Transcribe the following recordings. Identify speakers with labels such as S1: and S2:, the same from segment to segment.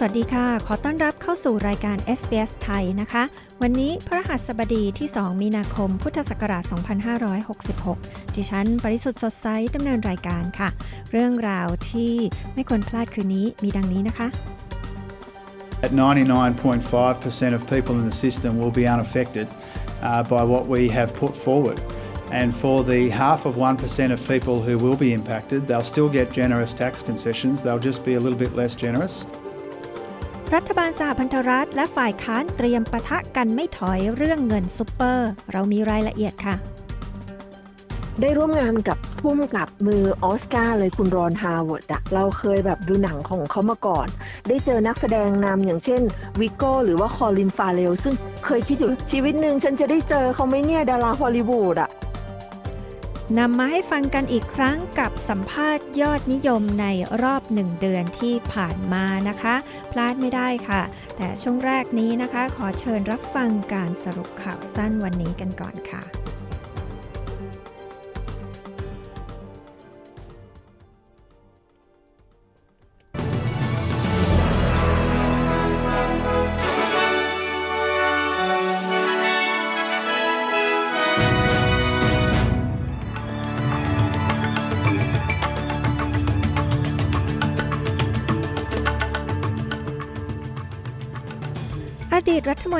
S1: สวัสดีค่ะ ขอต้อนรับเข้าสู่รายการ SBS ไทยนะคะ วันนี้พระหัสบดีที่ 2 มีนาคม พุทธศักราช 2566 ดิฉันปริสุทธ์สดใสดำเนินรายการค่ะ เรื่องราวที่ไม่ควรพลาดคืนนี้มีดังนี้นะคะ
S2: At 99.5% of people in the system will be unaffected uh, by what we have put forward. And for the half of 1% of people who will be impacted, they'll still get generous tax concessions. They'll just be a little bit less generous.
S1: รัฐบาลสหพันธรัฐและฝ่ายค้านเตรียมปะทะกันไม่ถอยเรื่องเงินซุปเปอร์ เรามีรายละเอียดค่ะ
S3: ได้ร่วมงานกับผู้กำกับมือออสการ์เลยคุณรอนฮาวเวิร์ดอะเราเคยแบบดูหนังของเขามาก่อน ได้เจอนักแสดงนำอย่างเช่นวิโก้หรือว่าคอลินฟาเรลซึ่งเคยคิดอยู่ชีวิตหนึ่งฉันจะได้เจอเขาไหมเนี่ยดาราฮอลลีวูดอะ
S1: นำมาให้ฟังกันอีกครั้งกับสัมภาษณ์ยอดนิยมในรอบหนึ่งเดือนที่ผ่านมานะคะ พลาดไม่ได้ค่ะ แต่ช่วงแรกนี้นะคะ ขอเชิญรับฟังการสรุปข่าวสั้นวันนี้กันก่อนค่ะ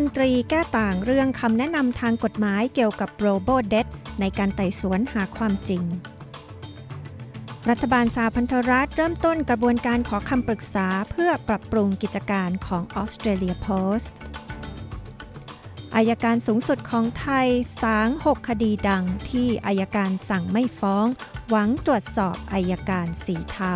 S1: นตรีแก้ต่างเรื่องคำแนะนำทางกฎหมายเกี่ยวกับโรโบเดตในการไต่สวนหาความจริง รัฐบาลสาพันธรัฐเริ่มต้นกระบวนการขอคำปรึกษาเพื่อปรับปรุงกิจการของออสเตรเลียโพสต์อายการสูงสุดของไทยสาง 6 คดีดังที่อายการสั่งไม่ฟ้อง หวังตรวจสอบอายการสีเทา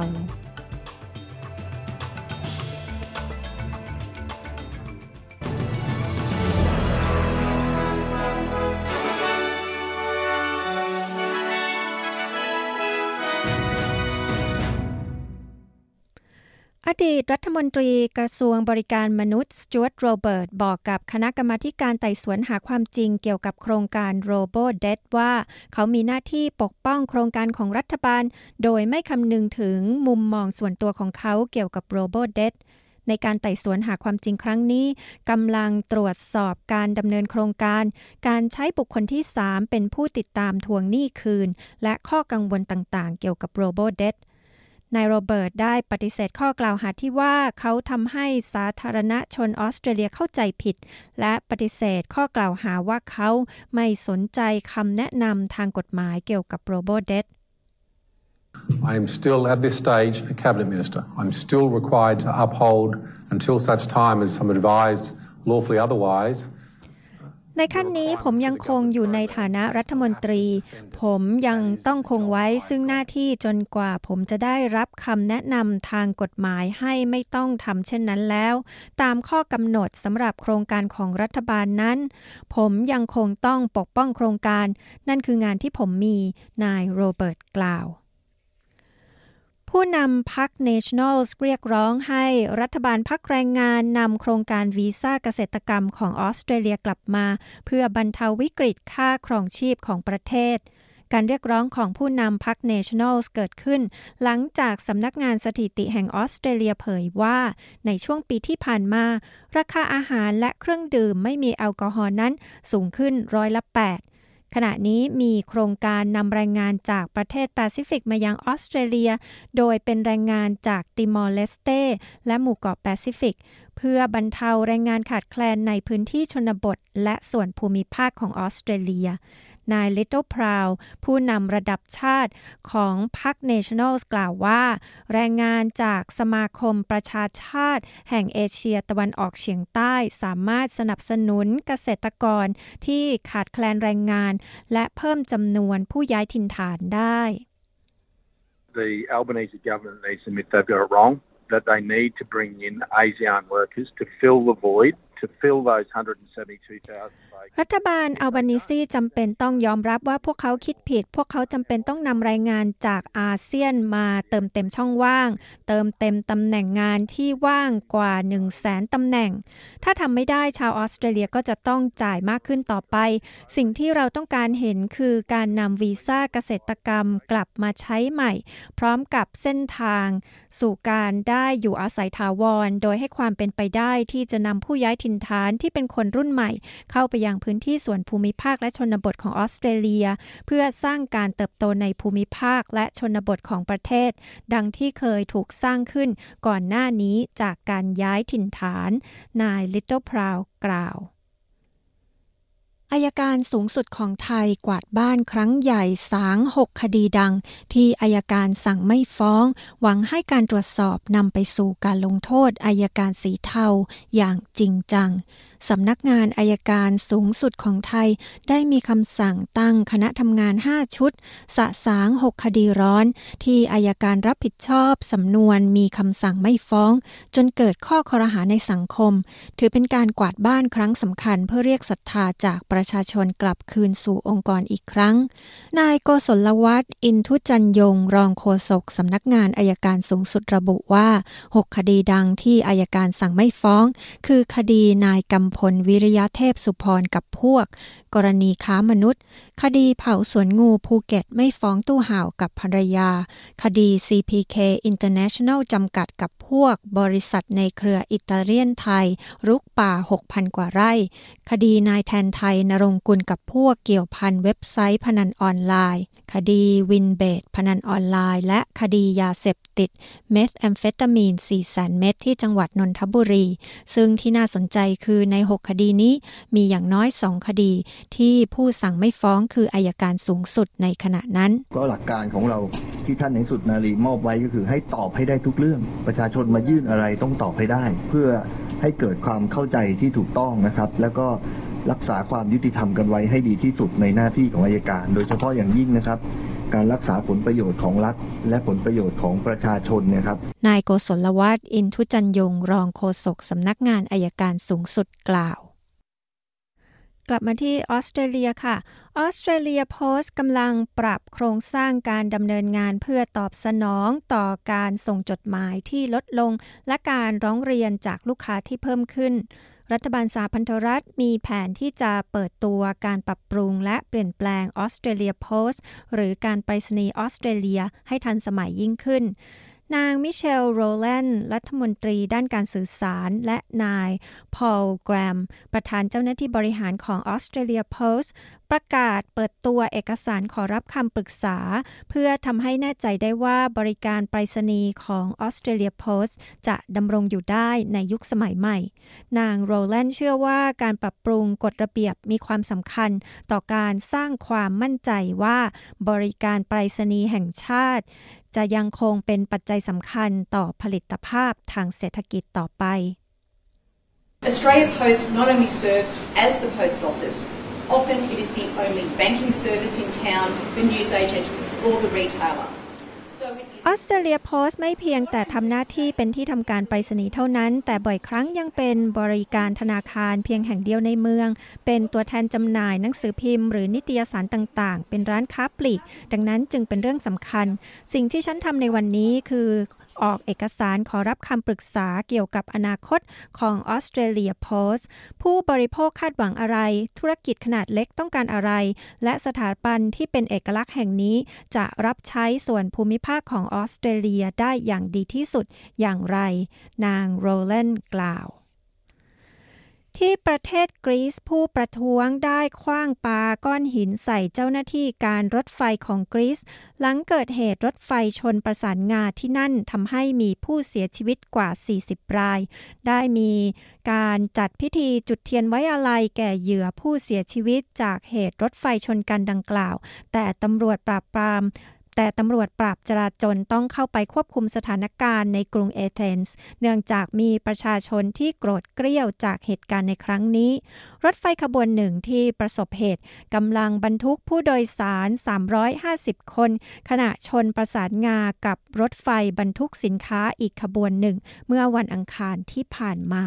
S1: อดีตรัฐมนตรีกระทรวงบริการมนุษย์สจวตโรเบิร์ตบอกกับคณะกรรมาการไต่สวนหาความจริงเกี่ยวกับโครงการโรโบเดตว่า เขามีหน้าที่ปกป้องโครงการของรัฐบาล โดยไม่คำนึงถึงมุมมองส่วนตัวของเขาเกี่ยวกับโรโบเดตในการไต่สวนหาความจริงครั้งนี้กำลังตรวจสอบการดำเนินโครงการ การใช้บุคคลที่ 3 เป็นผู้ติดตามทวงหนี้คืน และข้อกังวลต่างๆ เกี่ยวกับโรโบเดต นายโรเบิร์ตได้ปฏิเสธข้อกล่าวหาที่ว่าเขาทำให้สาธารณชนออสเตรเลียเข้าใจผิด และปฏิเสธข้อกล่าวหาว่าเขาไม่สนใจคำแนะนำทางกฎหมายเกี่ยวกับโรโบเดต
S4: I am still at this stage a cabinet minister. I'm still required to uphold until such time as I'm advised lawfully otherwise.
S1: ในขั้นนี้ผมยังคงอยู่ในฐานะรัฐมนตรี ผมยังต้องคงไว้ซึ่งหน้าที่จนกว่าผมจะได้รับคำแนะนำทางกฎหมายให้ไม่ต้องทำเช่นนั้นแล้ว ตามข้อกำหนดสำหรับโครงการของรัฐบาลนั้น ผมยังคงต้องปกป้องโครงการ นั่นคืองานที่ผมมีนายโรเบิร์ตกล่าว ผู้นำพรรค Nationals เรียกร้องให้รัฐบาลพรรคแรงงานนำโครงการวีซ่าเกษตรกรรมของออสเตรเลียกลับมา เพื่อบรรเทาวิกฤตค่าครองชีพของประเทศ การเรียกร้องของผู้นำพรรค Nationals เกิดขึ้น หลังจากสำนักงานสถิติแห่งออสเตรเลียเผยว่า ในช่วงปีที่ผ่านมา ราคาอาหารและเครื่องดื่มไม่มีแอลกอฮอล์นั้นสูงขึ้นร้อยละ8 ขณะนี้มีโครงการนำแรงงานจากประเทศแปซิฟิกมายังออสเตรเลีย โดยเป็นแรงงานจากติมอร์เลสเตและหมู่เกาะแปซิฟิก เพื่อบรรเทาแรงงานขาดแคลนในพื้นที่ชนบท และส่วนภูมิภาคของออสเตรเลีย นายลิตเติ้ลพราวผู้นำระดับชาติของพรรคเนชั่นแนลกล่าวว่า แรงงานจากสมาคมประชาชาติ แห่งเอเชียตะวันออกเฉียงใต้สามารถสนับสนุนเกษตรกรที่ขาดแคลนแรงงาน และเพิ่มจำนวนผู้ย้ายถิ่นฐานได้
S5: The Albanese government needs to admit they've got it wrong, that they need to bring in ASEAN workers to fill the void
S1: รัฐบาลอัลบานิซีจำเป็นต้องยอมรับว่าพวกเขาคิดผิด พวกเขาจำเป็นต้องนำรายงานจากอาเซียนมาเติมเต็มช่องว่าง เติมเต็มตำแหน่งงานที่ว่างกว่า 1 0 0 0 0แสนตำแหน่ง ถ้าทำไม่ได้ชาวออสเตรเลียก็จะต้องจ่ายมากขึ้นต่อไป สิ่งที่เราต้องการเห็นคือการนำวีซ่าเกษตรกรรมกลับมาใช้ใหม่ พร้อมกับเส้นทาง สู่การได้อยู่อาศัยถาวร โดยให้ความเป็นไปได้ที่จะนำผู้ย้ายถิ่นฐานที่เป็นคนรุ่นใหม่ เข้าไปยังพื้นที่ส่วนภูมิภาคและชนบทของออสเตรเลีย เพื่อสร้างการเติบโตในภูมิภาคและชนบทของประเทศ ดังที่เคยถูกสร้างขึ้นก่อนหน้านี้จากการย้ายถิ่นฐาน นายลิตเติ้ลพราวกล่าว อายการสูงสุดของไทยกวาดบ้านครั้งใหญ่สางหกคดีดัง ที่อายการสั่งไม่ฟ้อง หวังให้การตรวจสอบนำไปสู่การลงโทษอายการสีเทาอย่างจริงจัง สำนักงานอายการสูงสุดของไทย ได้มีคำสั่งตั้งคณะทำงาน 5 ชุด สะสาง 6 คดีร้อน ที่อายการรับผิดชอบสำนวนมีคำสั่งไม่ฟ้อง จนเกิดข้อคอรหาในสังคม ถือเป็นการกวาดบ้านครั้งสำคัญ เพื่อเรียกศรัทธาจากประชาชนกลับคืนสู่องค์กรอีกครั้ง นายโกศลวัฒน์อินทุจันทร์ยง รองโฆษกสำนักงานอัยการสูงสุดระบุว่า 6 คดีดังที่อัยการสั่งไม่ฟ้อง คือคดีนายกำพลวิระเทพสุภรณ์กับพวก กรณีค้ามนุษย์ คดีเผาสวนงูภูเก็ตไม่ฟ้องตู้ห่าวกับภรรยา คดี CPK International จำกัดกับพวก บริษัทในเครืออิตาเลียนไทย รุกป่า 6,000 กว่าไร่ คดีนายแทนไท ณรงค์กูลกับพวกเกี่ยวพันเว็บไซต์พนันออนไลน์ คดีวินเบดพนันออนไลน์ และคดียาเสพติดเมทแอมเฟตามีน4แสนเม็ดที่จังหวัดนนทบุรี ซึ่งที่น่าสนใจคือใน6 คดีนี้มีอย่างน้อยสองคดีที่ผู้สั่งไม่ฟ้องคืออัยการสูงสุดในขณะนั้น
S6: ก็หลักการของเราที่ท่านอัยการสูงสุดนารีมอบไว้ก็คือให้ตอบให้ได้ทุกเรื่อง ประชาชนมายื่นอะไรต้องตอบให้ได้ เพื่อให้เกิดความเข้าใจที่ถูกต้องนะครับ แล้วก็รักษาความยุติธรรมกันไว้ให้ดีที่สุดในหน้าที่ของอายการ โดยเฉพาะอย่างยิ่งนะครับ การรักษาผลประโยชน์ของรัฐ และผลประโยชน์ของประชาชนนะครับ
S1: นายโกศลวัฒน์อินทุจันยงรองโฆษกสำนักงานอายการสูงสุดกล่าว กลับมาที่ออสเตรเลียค่ะ ออสเตรเลียโพสต์กำลังปรับโครงสร้างการดำเนินงานเพื่อตอบสนองต่อการส่งจดหมายที่ลดลง และการร้องเรียนจากลูกค้าที่เพิ่มขึ้น รัฐบาลสาพันธรัฐมีแผนที่จะเปิดตัวการปรับปรุงและเปลี่ยนแปลงออสเตรเลียโพสต์หรือการไปรษณีย์ออสเตรเลียให้ทันสมัยยิ่งขึ้น นางมิเชลโรแลนด์รัฐมนตรีด้านการสื่อสาร และนายพอลแกรม ประธานเจ้าหน้าที่บริหารของออ ประกาศเปิดตัวเอกสารขอรับคำปรึกษา เพื่อทำให้แน่ใจได้ว่าบริการไปรษณีย์ของออสเตรเลียโพสต์จะดำรงอยู่ได้ในยุคสมัยใหม่ นางโรแลนด์เชื่อว่าการปรับปรุงกฎระเบียบมีความสำคัญ ต่อการสร้างความมั่นใจว่าบริการไปรษณีย์แห่งชาติ จะยังคงเป็นปัจจัยสำคัญต่อผลิตภาพทางเศรษฐกิจต่อไป
S7: Australia Post not only serves as the post office, often it is the only banking service in town, the newsagent or the retailer.
S1: ออสเตรเลียโพสต์ไม่เพียงแต่ทำหน้าที่เป็นที่ทำการไปรษณีย์เท่านั้น แต่บ่อยครั้งยังเป็นบริการธนาคารเพียงแห่งเดียวในเมือง เป็นตัวแทนจำหน่ายหนังสือพิมพ์หรือนิตยสารต่างๆ เป็นร้านค้าปลีก ดังนั้นจึงเป็นเรื่องสำคัญ สิ่งที่ฉันทำในวันนี้คือ ออกเอกสารขอรับคำปรึกษาเกี่ยวกับอนาคตของออสเตรเลียโพสต์ผู้บริโภคคาดหวังอะไร ธุรกิจขนาดเล็กต้องการอะไร และสถาบันที่เป็นเอกลักษณ์แห่งนี้ จะรับใช้ส่วนภูมิภาคของออสเตรเลียได้อย่างดีที่สุดอย่างไร นางโรเลนกล่าว ที่ประเทศกรีซผู้ประท้วงได้คว้างปาก้อนหินใส่เจ้าหน้าที่การรถไฟของกรีซหลังเกิดเหตุรถไฟชนประสานงาที่นั่นทำให้มีผู้เสียชีวิตกว่า 40 ราย ได้มีการจัดพิธีจุดเทียนไว้อาลัยแก่เหยื่อผู้เสียชีวิตจากเหตุรถไฟชนกันดังกล่าว แต่ตำรวจปราบปราม แต่ตำรวจปราบจราจนต้องเข้าไปควบคุมสถานการณ์ในกรุงเอเธนส์เนื่องจากมีประชาชนที่โกรธเกรี้ยวจากเหตุการณ์ในครั้งนี้ รถไฟขบวนหนึ่งที่ประสบเหตุกำลังบรรทุกผู้โดยสาร 350 คน ขณะชนประสานงากับรถไฟบรรทุกสินค้าอีกขบวนหนึ่ง เมื่อวันอังคารที่ผ่านมา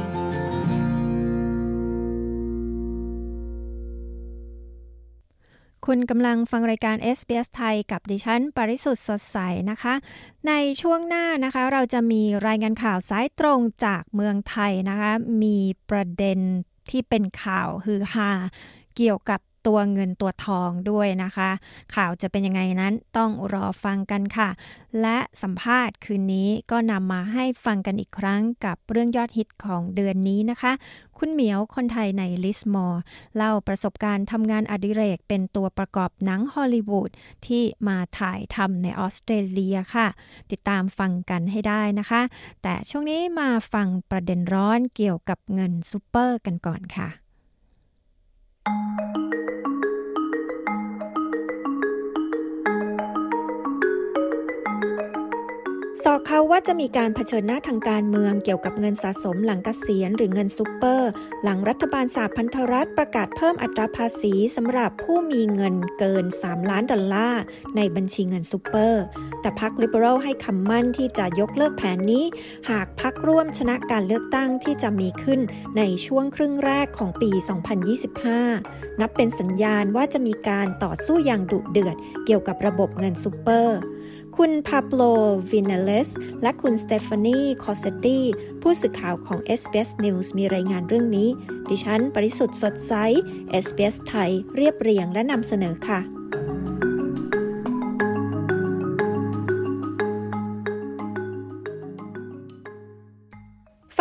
S1: คุณกำลังฟังรายการ SBS ไทยกับดิฉัน ปริสุทธ์สดใสนะคะ ในช่วงหน้านะคะเราจะมีรายงานข่าวสายตรงจากเมืองไทยนะคะ มีประเด็นที่เป็นข่าวฮือฮาเกี่ยวกับ ตัวเงินตัวทองด้วยนะคะ ข่าวจะเป็นยังไงนั้นต้องรอฟังกันค่ะ และสัมภาษณ์คืนนี้ก็นำมาให้ฟังกันอีกครั้งกับเรื่องยอดฮิตของเดือนนี้นะคะ คุณเหมียวคนไทยในลิสมอร์เล่าประสบการณ์ทำงานอดิเรกเป็นตัวประกอบหนังฮอลลีวูดที่มาถ่ายทำในออสเตรเลียค่ะ ติดตามฟังกันให้ได้นะคะ แต่ช่วงนี้มาฟังประเด็นร้อนเกี่ยวกับเงินซูเปอร์กันก่อนค่ะ ว่าจะมีการเผชิญหน้าทางการเมืองเกี่ยวกับเงินสะสมหลังเกษียณหรือเงินซุปเปอร์ หลังรัฐบาลสหพันธรัฐประกาศเพิ่มอัตราภาษีสำหรับผู้มีเงินเกิน 3 ล้านดอลลาร์ในบัญชีเงินซุปเปอร์ แต่พรรคลิเบอรัลให้คำมั่นที่จะยกเลิกแผนนี้ หากพรรคร่วมชนะการเลือกตั้งที่จะมีขึ้นในช่วงครึ่งแรกของปี 2025 นับเป็นสัญญาณว่าจะมีการต่อสู้อย่างดุเดือดเกี่ยวกับระบบเงินซุปเปอร์ คุณพาโบลวินญาเลส และคุณสเตฟานีคอสเซตตีผู้สื่อข่าวของ SBS News มีรายงานเรื่องนี้ ดิฉัน ปริสุทธ์สดใส SBS ไทย เรียบเรียงและนำเสนอค่ะ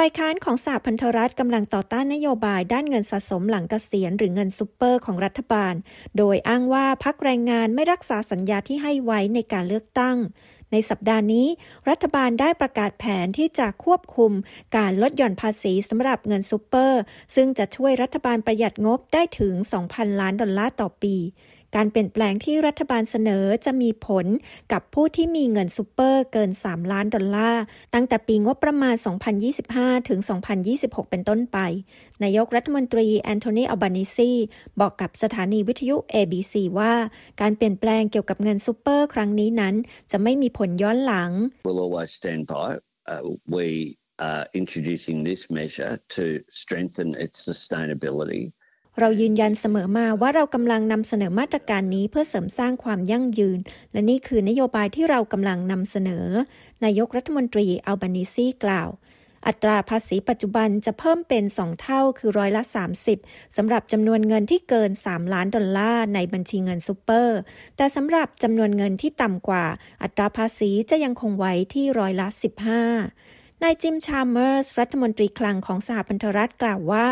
S1: ฝ่ายค้านของสหพันธรัฐกำลังต่อต้านนโยบายด้านเงินสะสมหลังเกษียณหรือเงินซุปเปอร์ของรัฐบาล โดยอ้างว่าพักแรงงานไม่รักษาสัญญาที่ให้ไว้ในการเลือกตั้ง ในสัปดาห์นี้ รัฐบาลได้ประกาศแผนที่จะควบคุมการลดหย่อนภาษีสำหรับเงินซุปเปอร์ ซึ่งจะช่วยรัฐบาลประหยัดงบได้ถึง 2,000 ล้านดอลลาร์ต่อปี การเปลี่ยนแปลงที่รัฐบาลเสนอจะมีผลกับผู้ที่มีเงินซูเปอร์เกิน 3 ล้านดอลลาร์ ตั้งแต่ปีงบประมาณ 2025 ถึง 2026 เป็นต้นไป นายกรัฐมนตรีแอนโทนีอัลบานิซีบอกกับสถานีวิทยุ ABC ว่าการเปลี่ยนแปลงเกี่ยวกับเงินซูเปอร์ครั้งนี้นั้น จะไม่มีผลย้อนหลัง
S8: we'll always stand by. Uh, we are introducing this measure to strengthen its sustainability.
S1: เรายืนยันเสมอมาว่าเรากำลังนำเสนอมาตรการนี้เพื่อเสริมสร้างความยั่งยืน และนี่คือนโยบายที่เรากำลังนำเสนอ นายกรัฐมนตรีอัลบานิซีกล่าว อัตราภาษีปัจจุบันจะเพิ่มเป็น 2 เท่าคือร้อยละ 30 สำหรับจำนวนเงินที่เกิน 3 ล้านดอลลาร์ในบัญชีเงินซูเปอร์ แต่สำหรับจำนวนเงินที่ต่ำกว่า อัตราภาษีจะยังคงไว้ที่ร้อยละ 15 นายจิมชาร์เมอร์สรัฐมนตรีคลังของสหพันธรัฐกล่าวว่า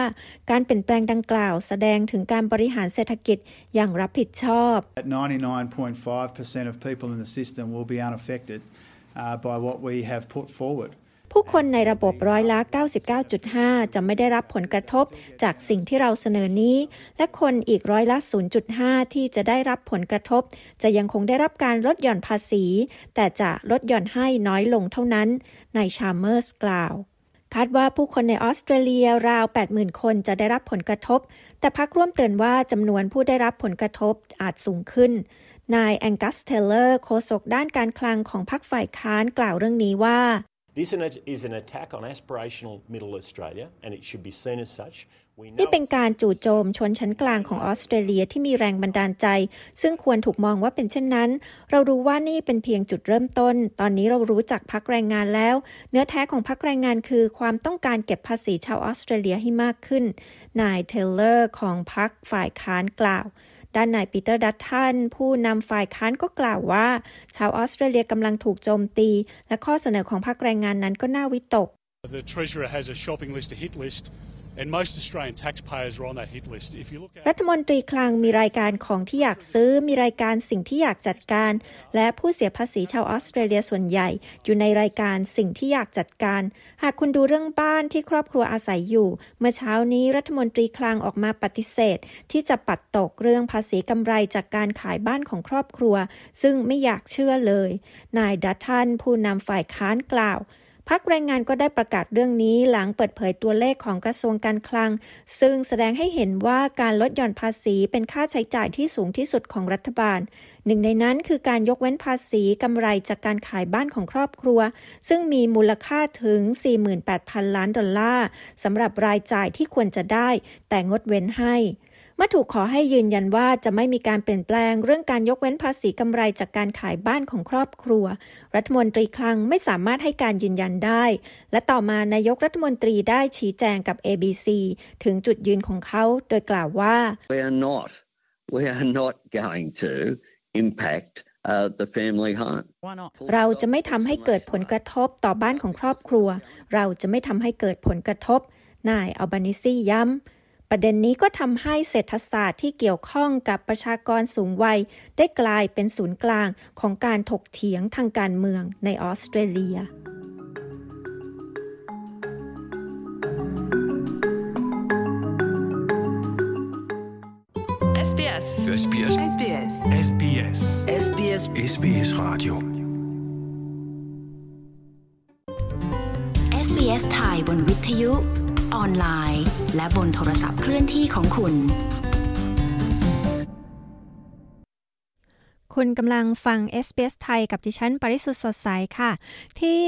S1: การเปลี่ยนแปลงดังกล่าวแสดงถึงการบริหารเศรษฐกิจอย่างรับผิดชอบ
S2: 99.5% of people in the system will be unaffected uh, by what we have put forward.
S1: ผู้คนในระบบร้อยละ 99.5 จะไม่ได้รับผลกระทบจากสิ่งที่เราเสนอนี้ และคนอีกร้อยละ 0.5 ที่จะได้รับผลกระทบ จะยังคงได้รับการลดหย่อนภาษี แต่จะลดหย่อนให้น้อยลงเท่านั้น นายชาเมอร์สกล่าวคาดว่าผู้คนในออสเตรเลียราว 80,000 คนจะได้รับผลกระทบ แต่พรรคร่วมเตือนว่าจำนวนผู้ได้รับผลกระทบอาจสูงขึ้น นายแองกัสเทเลอร์โฆษกด้านการคลังของพรรคฝ่ายค้านกล่าวเรื่องนี้ว่า นี่เป็นการจู่โจมชนชั้นกลางของออสเตรเลียที่มีแรงบันดาลใจ ซึ่งควรถูกมองว่าเป็นเช่นนั้น เรารู้ว่านี่เป็นเพียงจุดเริ่มต้น ตอนนี้เรารู้จักพรรคแรงงานแล้ว เนื้อแท้ของพรรคแรงงานคือความต้องการเก็บภาษีชาวออสเตรเลียให้มากขึ้น นายเทเลอร์ของพรรคฝ่ายค้านกล่าว ด้านนายปีเตอร์ดัตทันผู้นำฝ่ายค้านก็กล่าวว่า ชาวออสเตรเลียกำลังถูกโจมตี และข้อเสนอของพรรคแรงงานนั้นก็น่าวิตก
S9: The Treasurer has a shopping list, a hit list.
S1: รัฐมนตรีคลังมีรายการของที่อยากซื้อ มีรายการสิ่งที่อยากจัดการ และผู้เสียภาษีชาวออสเตรเลียส่วนใหญ่ อยู่ในรายการสิ่งที่อยากจัดการ หากคุณดูเรื่องบ้านที่ครอบครัวอาศัยอยู่ เมื่อเช้านี้รัฐมนตรีคลังออกมาปฏิเสธ ที่จะปัดตกเรื่องภาษีกำไรจากการขายบ้านของครอบครัว ซึ่งไม่อยากเชื่อเลย นายดัตทันผู้นำฝ่ายค้านกล่าว พักแรงงานก็ได้ประกาศเรื่องนี้หลังเปิดเผยตัวเลขของกระทรวงการคลัง ซึ่งแสดงให้เห็นว่าการลดหย่อนภาษีเป็นค่าใช้จ่ายที่สูงที่สุดของรัฐบาล หนึ่งในนั้นคือการยกเว้นภาษีกำไรจากการขายบ้านของครอบครัว ซึ่งมีมูลค่าถึง 48,000 ล้านดอลลาร์สำหรับรายจ่ายที่ควรจะได้ แต่งดเว้นให้ เมื่อถูกขอให้ยืนยันว่าจะไม่มีการเปลี่ยนแปลงเรื่องการยกเว้นภาษีกำไรจากการขายบ้านของครอบครัว รัฐมนตรีคลังไม่สามารถให้การยืนยันได้ และต่อมานายกรัฐมนตรีได้ชี้แจงกับ ABC ถึงจุดยืนของเขาโดยกล่าวว่า
S8: We are not we are not going to impact uh, the family home
S1: เราจะไม่ทำให้เกิดผลกระทบต่อบ้านของครอบครัว เราจะไม่ทำให้เกิดผลกระทบ นายอัลบานิซีย้ำ ประเด็นนี้ก็ทำให้เศรษฐศาสตร์ที่เกี่ยวข้องกับประชากรสูงวัย ได้กลายเป็นศูนย์กลางของการถกเถียงทางการเมืองในออสเตรเลีย
S10: SBS
S11: SBS
S10: SBS
S11: SBS
S10: SBS
S11: SBS Radio
S12: SBS ไทยบนวิทยุ ออนไลน์ และบนโทรศัพท์เคลื่อนที่ของคุณ
S1: คุณกำลังฟัง SBS ไทยกับดิฉัน ปริสุทธ์สดใสค่ะ ที่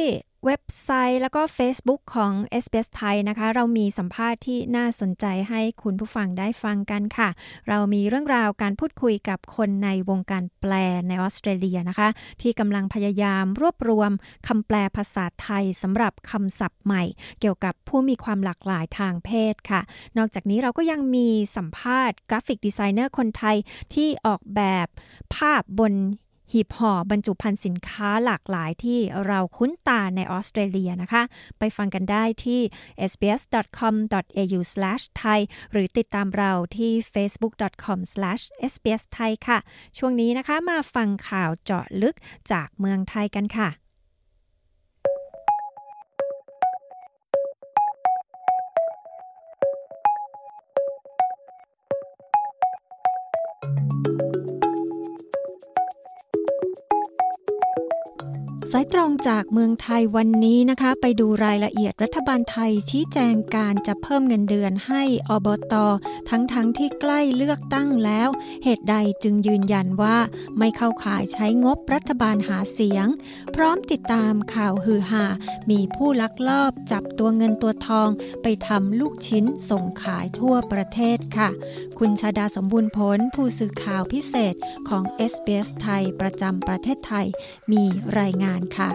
S1: เว็บไซต์ แล้วก็ Facebook ของ SBS ไทยนะคะ เรามีสัมภาษณ์ที่น่าสนใจให้คุณผู้ฟังได้ฟังกันค่ะ เรามีเรื่องราวการพูดคุยกับคนในวงการแปลในออสเตรเลียนะคะ ที่กำลังพยายามรวบรวมคำแปลภาษาไทยสำหรับคำศัพท์ใหม่ เกี่ยวกับผู้มีความหลากหลายทางเพศค่ะ นอกจากนี้เราก็ยังมีสัมภาษณ์กราฟิกดีไซเนอร์คนไทยที่ออกแบบภาพบน หีบห่อบรรจุภัณฑ์สินค้าหลากหลายที่เราคุ้นตาในออสเตรเลียนะคะ ไปฟังกันได้ที่ sbs.com.au/thai หรือติดตามเราที่ facebook.com/sbsthai ค่ะ ช่วงนี้นะคะมาฟังข่าวเจาะลึกจากเมืองไทยกันค่ะ สายตรงจากเมืองไทยวันนี้นะคะ ไปดูรายละเอียดรัฐบาลไทยชี้แจงการจะเพิ่มเงินเดือนให้อบต ทั้งๆทที่ใกล้เลือกตั้งแล้ว เหตุใดจึงยืนยันว่าไม่เข้าข่ายใช้งบรัฐบาลหาเสียง พร้อมติดตามข่าวฮือฮามีผู้ลักลอบจับตัวเงินตัวทอง ไปทำลูกชิ้นส่งขายทั่วประเทศค่ะ คุณชาดาสมบูรณ์ผลผู้สื่อข่าวพิเศษของ SBS ไทยประจำประเทศไทย มีรายงานค่ะ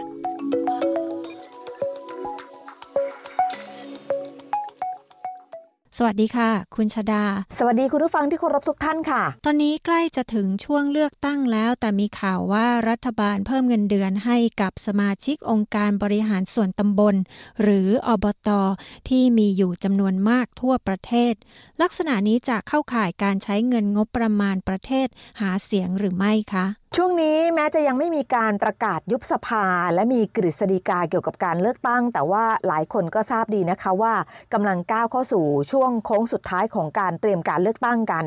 S1: สวัสดีค่ะ คุณชาดา
S13: สวัสดีคุณผู้ฟังที่เคารพทุกท่านค่ะ
S1: ตอนนี้ใกล้จะถึงช่วงเลือกตั้งแล้ว แต่มีข่าวว่ารัฐบาลเพิ่มเงินเดือนให้กับสมาชิกองค์การบริหารส่วนตำบล หรืออบตอที่มีอยู่จำนวนมากทั่วประเทศ ลักษณะนี้จะเข้าข่ายการใช้เงินงบประมาณประเทศหาเสียงหรือไม่คะ
S13: ช่วงนี้แม้จะยังไม่มีการประกาศยุบสภา และมีกฤษฎีกาเกี่ยวกับการเลือกตั้ง แต่ว่าหลายคนก็ทราบดีนะคะว่ากำลังก้าวเข้าสู่ช่วงโค้งสุดท้ายของการเตรียมการเลือกตั้งกัน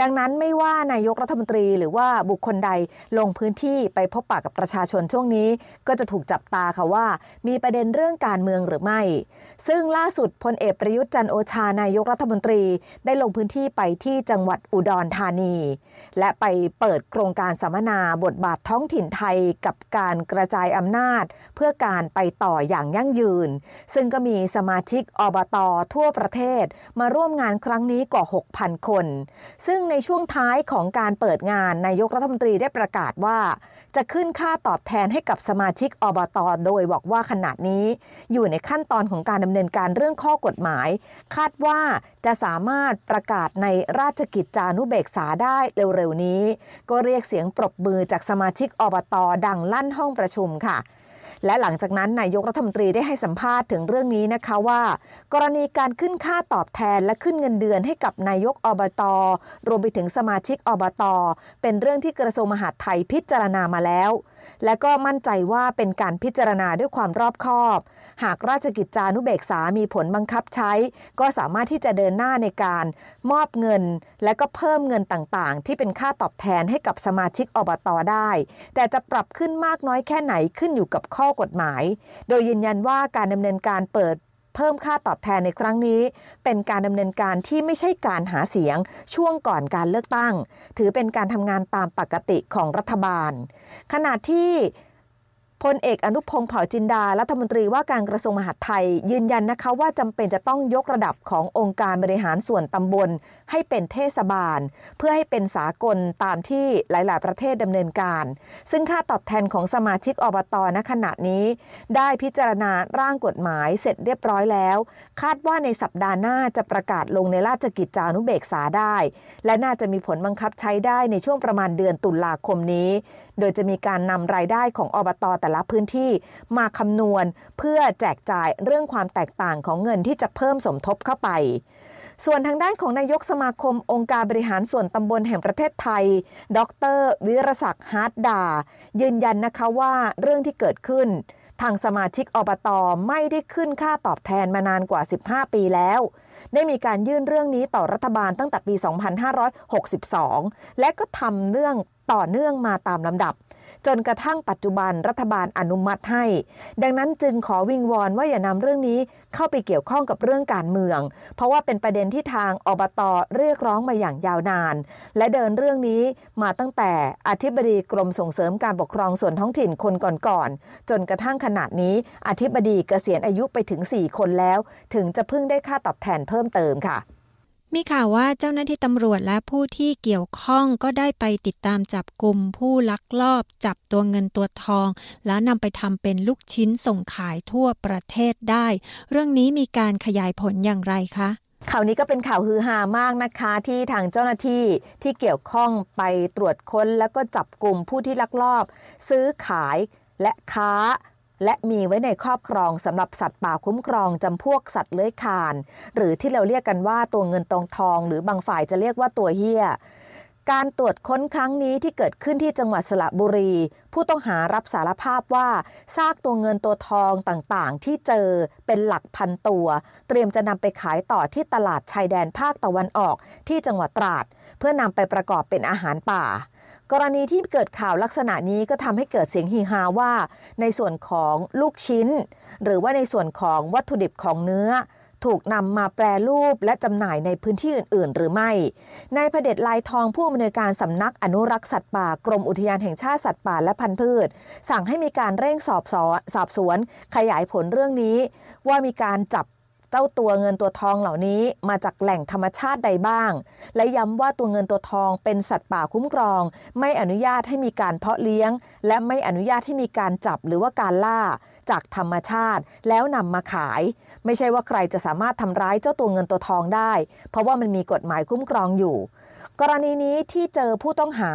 S13: ดังนั้นไม่ว่านายกรัฐมนตรีหรือว่าบุคคลใดลงพื้นที่ไปพบปะกับประชาชนช่วงนี้ ก็จะถูกจับตาค่ะว่า มีประเด็นเรื่องการเมืองหรือไม่ ซึ่งล่าสุดพลเอกประยุทธ์จันโอชานายกรัฐมนตรีได้ลงพื้นที่ไปที่จังหวัดอุดรธานี และไปเปิดโครงการสัมมนาบทบาทท้องถิ่นไทยกับการกระจายอำนาจ เพื่อการไปต่ออย่างยั่งยืน ซึ่งก็มีสมาชิกอบตทั่วประเทศ มาร่วมงานครั้งนี้กว่า 6,000 คน ซึ่งในช่วงท้ายของการเปิดงานนายกรัฐมนตรีได้ประกาศว่า จะขึ้นค่าตอบแทนให้กับสมาชิกอบตโดยบอกว่าขณะนี้ อยู่ในขั้นตอนของการดำเนินการเรื่องข้อกฎหมาย คาดว่าจะสามารถประกาศในราชกิจจานุเบกษาได้เร็วๆนี้ ก็เรียกเสียงปรบมือจากสมาชิกอบตดังลั่นห้องประชุมค่ะ และหลังจากนั้นนายกรัฐมนตรีได้ให้สัมภาษณ์ถึงเรื่องนี้นะคะว่า กรณีการขึ้นค่าตอบแทนและขึ้นเงินเดือนให้กับนายกอบตรวมไปถึงสมาชิกอบตเป็นเรื่องที่กระทรวงมหาดไทยพิจารณามาแล้ว และก็มั่นใจว่าเป็นการพิจารณาด้วยความรอบคอบ หากราชกิจจานุเบกษามีผลบังคับใช้ ก็สามารถที่จะเดินหน้าในการมอบเงิน และก็เพิ่มเงินต่างๆ ที่เป็นค่าตอบแทนให้กับสมาชิกอบตได้ แต่จะปรับขึ้นมากน้อยแค่ไหนขึ้นอยู่กับข้อกฎหมาย โดยยืนยันว่าการดำเนินการเปิดเพิ่มค่าตอบแทนในครั้งนี้ เป็นการดำเนินการที่ไม่ใช่การหาเสียงช่วงก่อนการเลือกตั้ง ถือเป็นการทำงานตามปกติของรัฐบาล ขณะที่ พลเอกอนุพงศ์เผ่าจินดา รัฐมนตรีว่าการกระทรวงมหาดไทย ยืนยันนะคะว่าจำเป็นจะต้องยกระดับขององค์การบริหารส่วนตำบล ให้เป็นเทศบาล เพื่อให้เป็นสากลตามที่หลาย ๆ ประเทศดำเนินการ ซึ่งค่าตอบแทนของสมาชิกอบตณขณะนี้ ได้พิจารณาร่างกฎหมายเสร็จเรียบร้อยแล้ว คาดว่าในสัปดาห์หน้าจะประกาศลงในราชกิจจานุเบกษาได้ และน่าจะมีผลบังคับใช้ได้ในช่วงประมาณเดือนตุลาคมนี้ โดยจะมีการนำรายได้ของอบตแต่ละพื้นที่มาคำนวณ เพื่อแจกจ่ายเรื่องความแตกต่างของเงินที่จะเพิ่มสมทบเข้าไปส่วนทางด้านของนายกสมาคมองค์การบริหารส่วนตำบลแห่งประเทศไทย ดร วิรศักดิ์ฮาร์ดดา ยืนยันนะคะว่าเรื่องที่เกิดขึ้น ทางสมาชิกอบตไม่ได้ขึ้นค่าตอบแทนมานานกว่า 15 ปีแล้ว ได้มีการยื่นเรื่องนี้ต่อรัฐบาลตั้งแต่ปี 2562 และก็ทำเรื่อง ต่อเนื่องมาตามลำดับ จนกระทั่งปัจจุบันรัฐบาลอนุมัติให้ ดังนั้นจึงขอวิงวอนว่าอย่านำเรื่องนี้เข้าไปเกี่ยวข้องกับเรื่องการเมือง เพราะว่าเป็นประเด็นที่ทางอบตเรียกร้องมาอย่างยาวนาน และเดินเรื่องนี้มาตั้งแต่อธิบดีกรมส่งเสริมการปกครองส่วนท้องถิ่นคนก่อนๆจนกระทั่งขนาดนี้อธิบดีเกษียณอายุไปถึง 4 คนแล้ว ถึงจะเพิ่งได้ค่าตอบแทนเพิ่มเติมค่ะ
S1: มีข่าวว่าเจ้าหน้าที่ตำรวจและผู้ที่เกี่ยวข้องก็ได้ไปติดตามจับกลุ่มผู้ลักลอบจับตัวเงินตัวทอง แล้วนำไปทำเป็นลูกชิ้นส่งขายทั่วประเทศได้ เรื่องนี้มีการขยายผลอย่างไรคะ
S13: ข่าวนี้ก็เป็นข่าวฮือฮามากนะคะที่ทางเจ้าหน้าที่ที่เกี่ยวข้องไปตรวจค้น แล้วก็จับกลุ่มผู้ที่ลักลอบ ซื้อขายและค้า และมีไว้ในครอบครองสำหรับสัตว์ป่าคุ้มครองจำพวกสัตว์เลื้อยคลาน หรือที่เราเรียกกันว่าตัวเงินตองทอง หรือบางฝ่ายจะเรียกว่าตัวเฮียการตรวจค้นครั้งนี้ที่เกิดขึ้นที่จังหวัดสระบุรี ผู้ต้องหารับสารภาพว่าซากตัวเงินตัวทองต่างๆ ที่เจอเป็นหลักพันตัว เตรียมจะนำไปขายต่อที่ตลาดชายแดนภาคตะวันออกที่จังหวัดตราด เพื่อนำไปประกอบเป็นอาหารป่า กรณีที่เกิดข่าวลักษณะนี้ก็ทำให้เกิดเสียงฮีฮาว่า ในส่วนของลูกชิ้น หรือว่าในส่วนของวัตถุดิบของเนื้อ ถูกนำมาแปรรูปและจำหน่ายในพื้นที่อื่น ๆ หรือไม่นายพเดชลายทองผู้อำนวยการสำนักอนุรักษ์สัตว์ป่ากรมอุทยานแห่งชาติสัตว์ป่าและพันธุ์พืช สั่งให้มีการเร่งสอบสอสอบสวน ขยายผลเรื่องนี้ ว่ามีการจับ จ้าตัวเงินตัวทองเหล่านี้มาจากแหล่งธรรมชาติใดบ้าง และย้ำว่าตัวเงินตัวทองเป็นสัตว์ป่าคุ้มครอง ไม่อนุญาตให้มีการเพาะเลี้ยง และไม่อนุญาตให้มีการจับหรือว่าการล่า จากธรรมชาติ แล้วนำมาขาย ไม่ใช่ว่าใครจะสามารถทำร้ายเจ้าตัวเงินตัวทองได้ เพราะว่ามันมีกฎหมายคุ้มครองอยู่ กรณีนี้ที่เจอผู้ต้องหา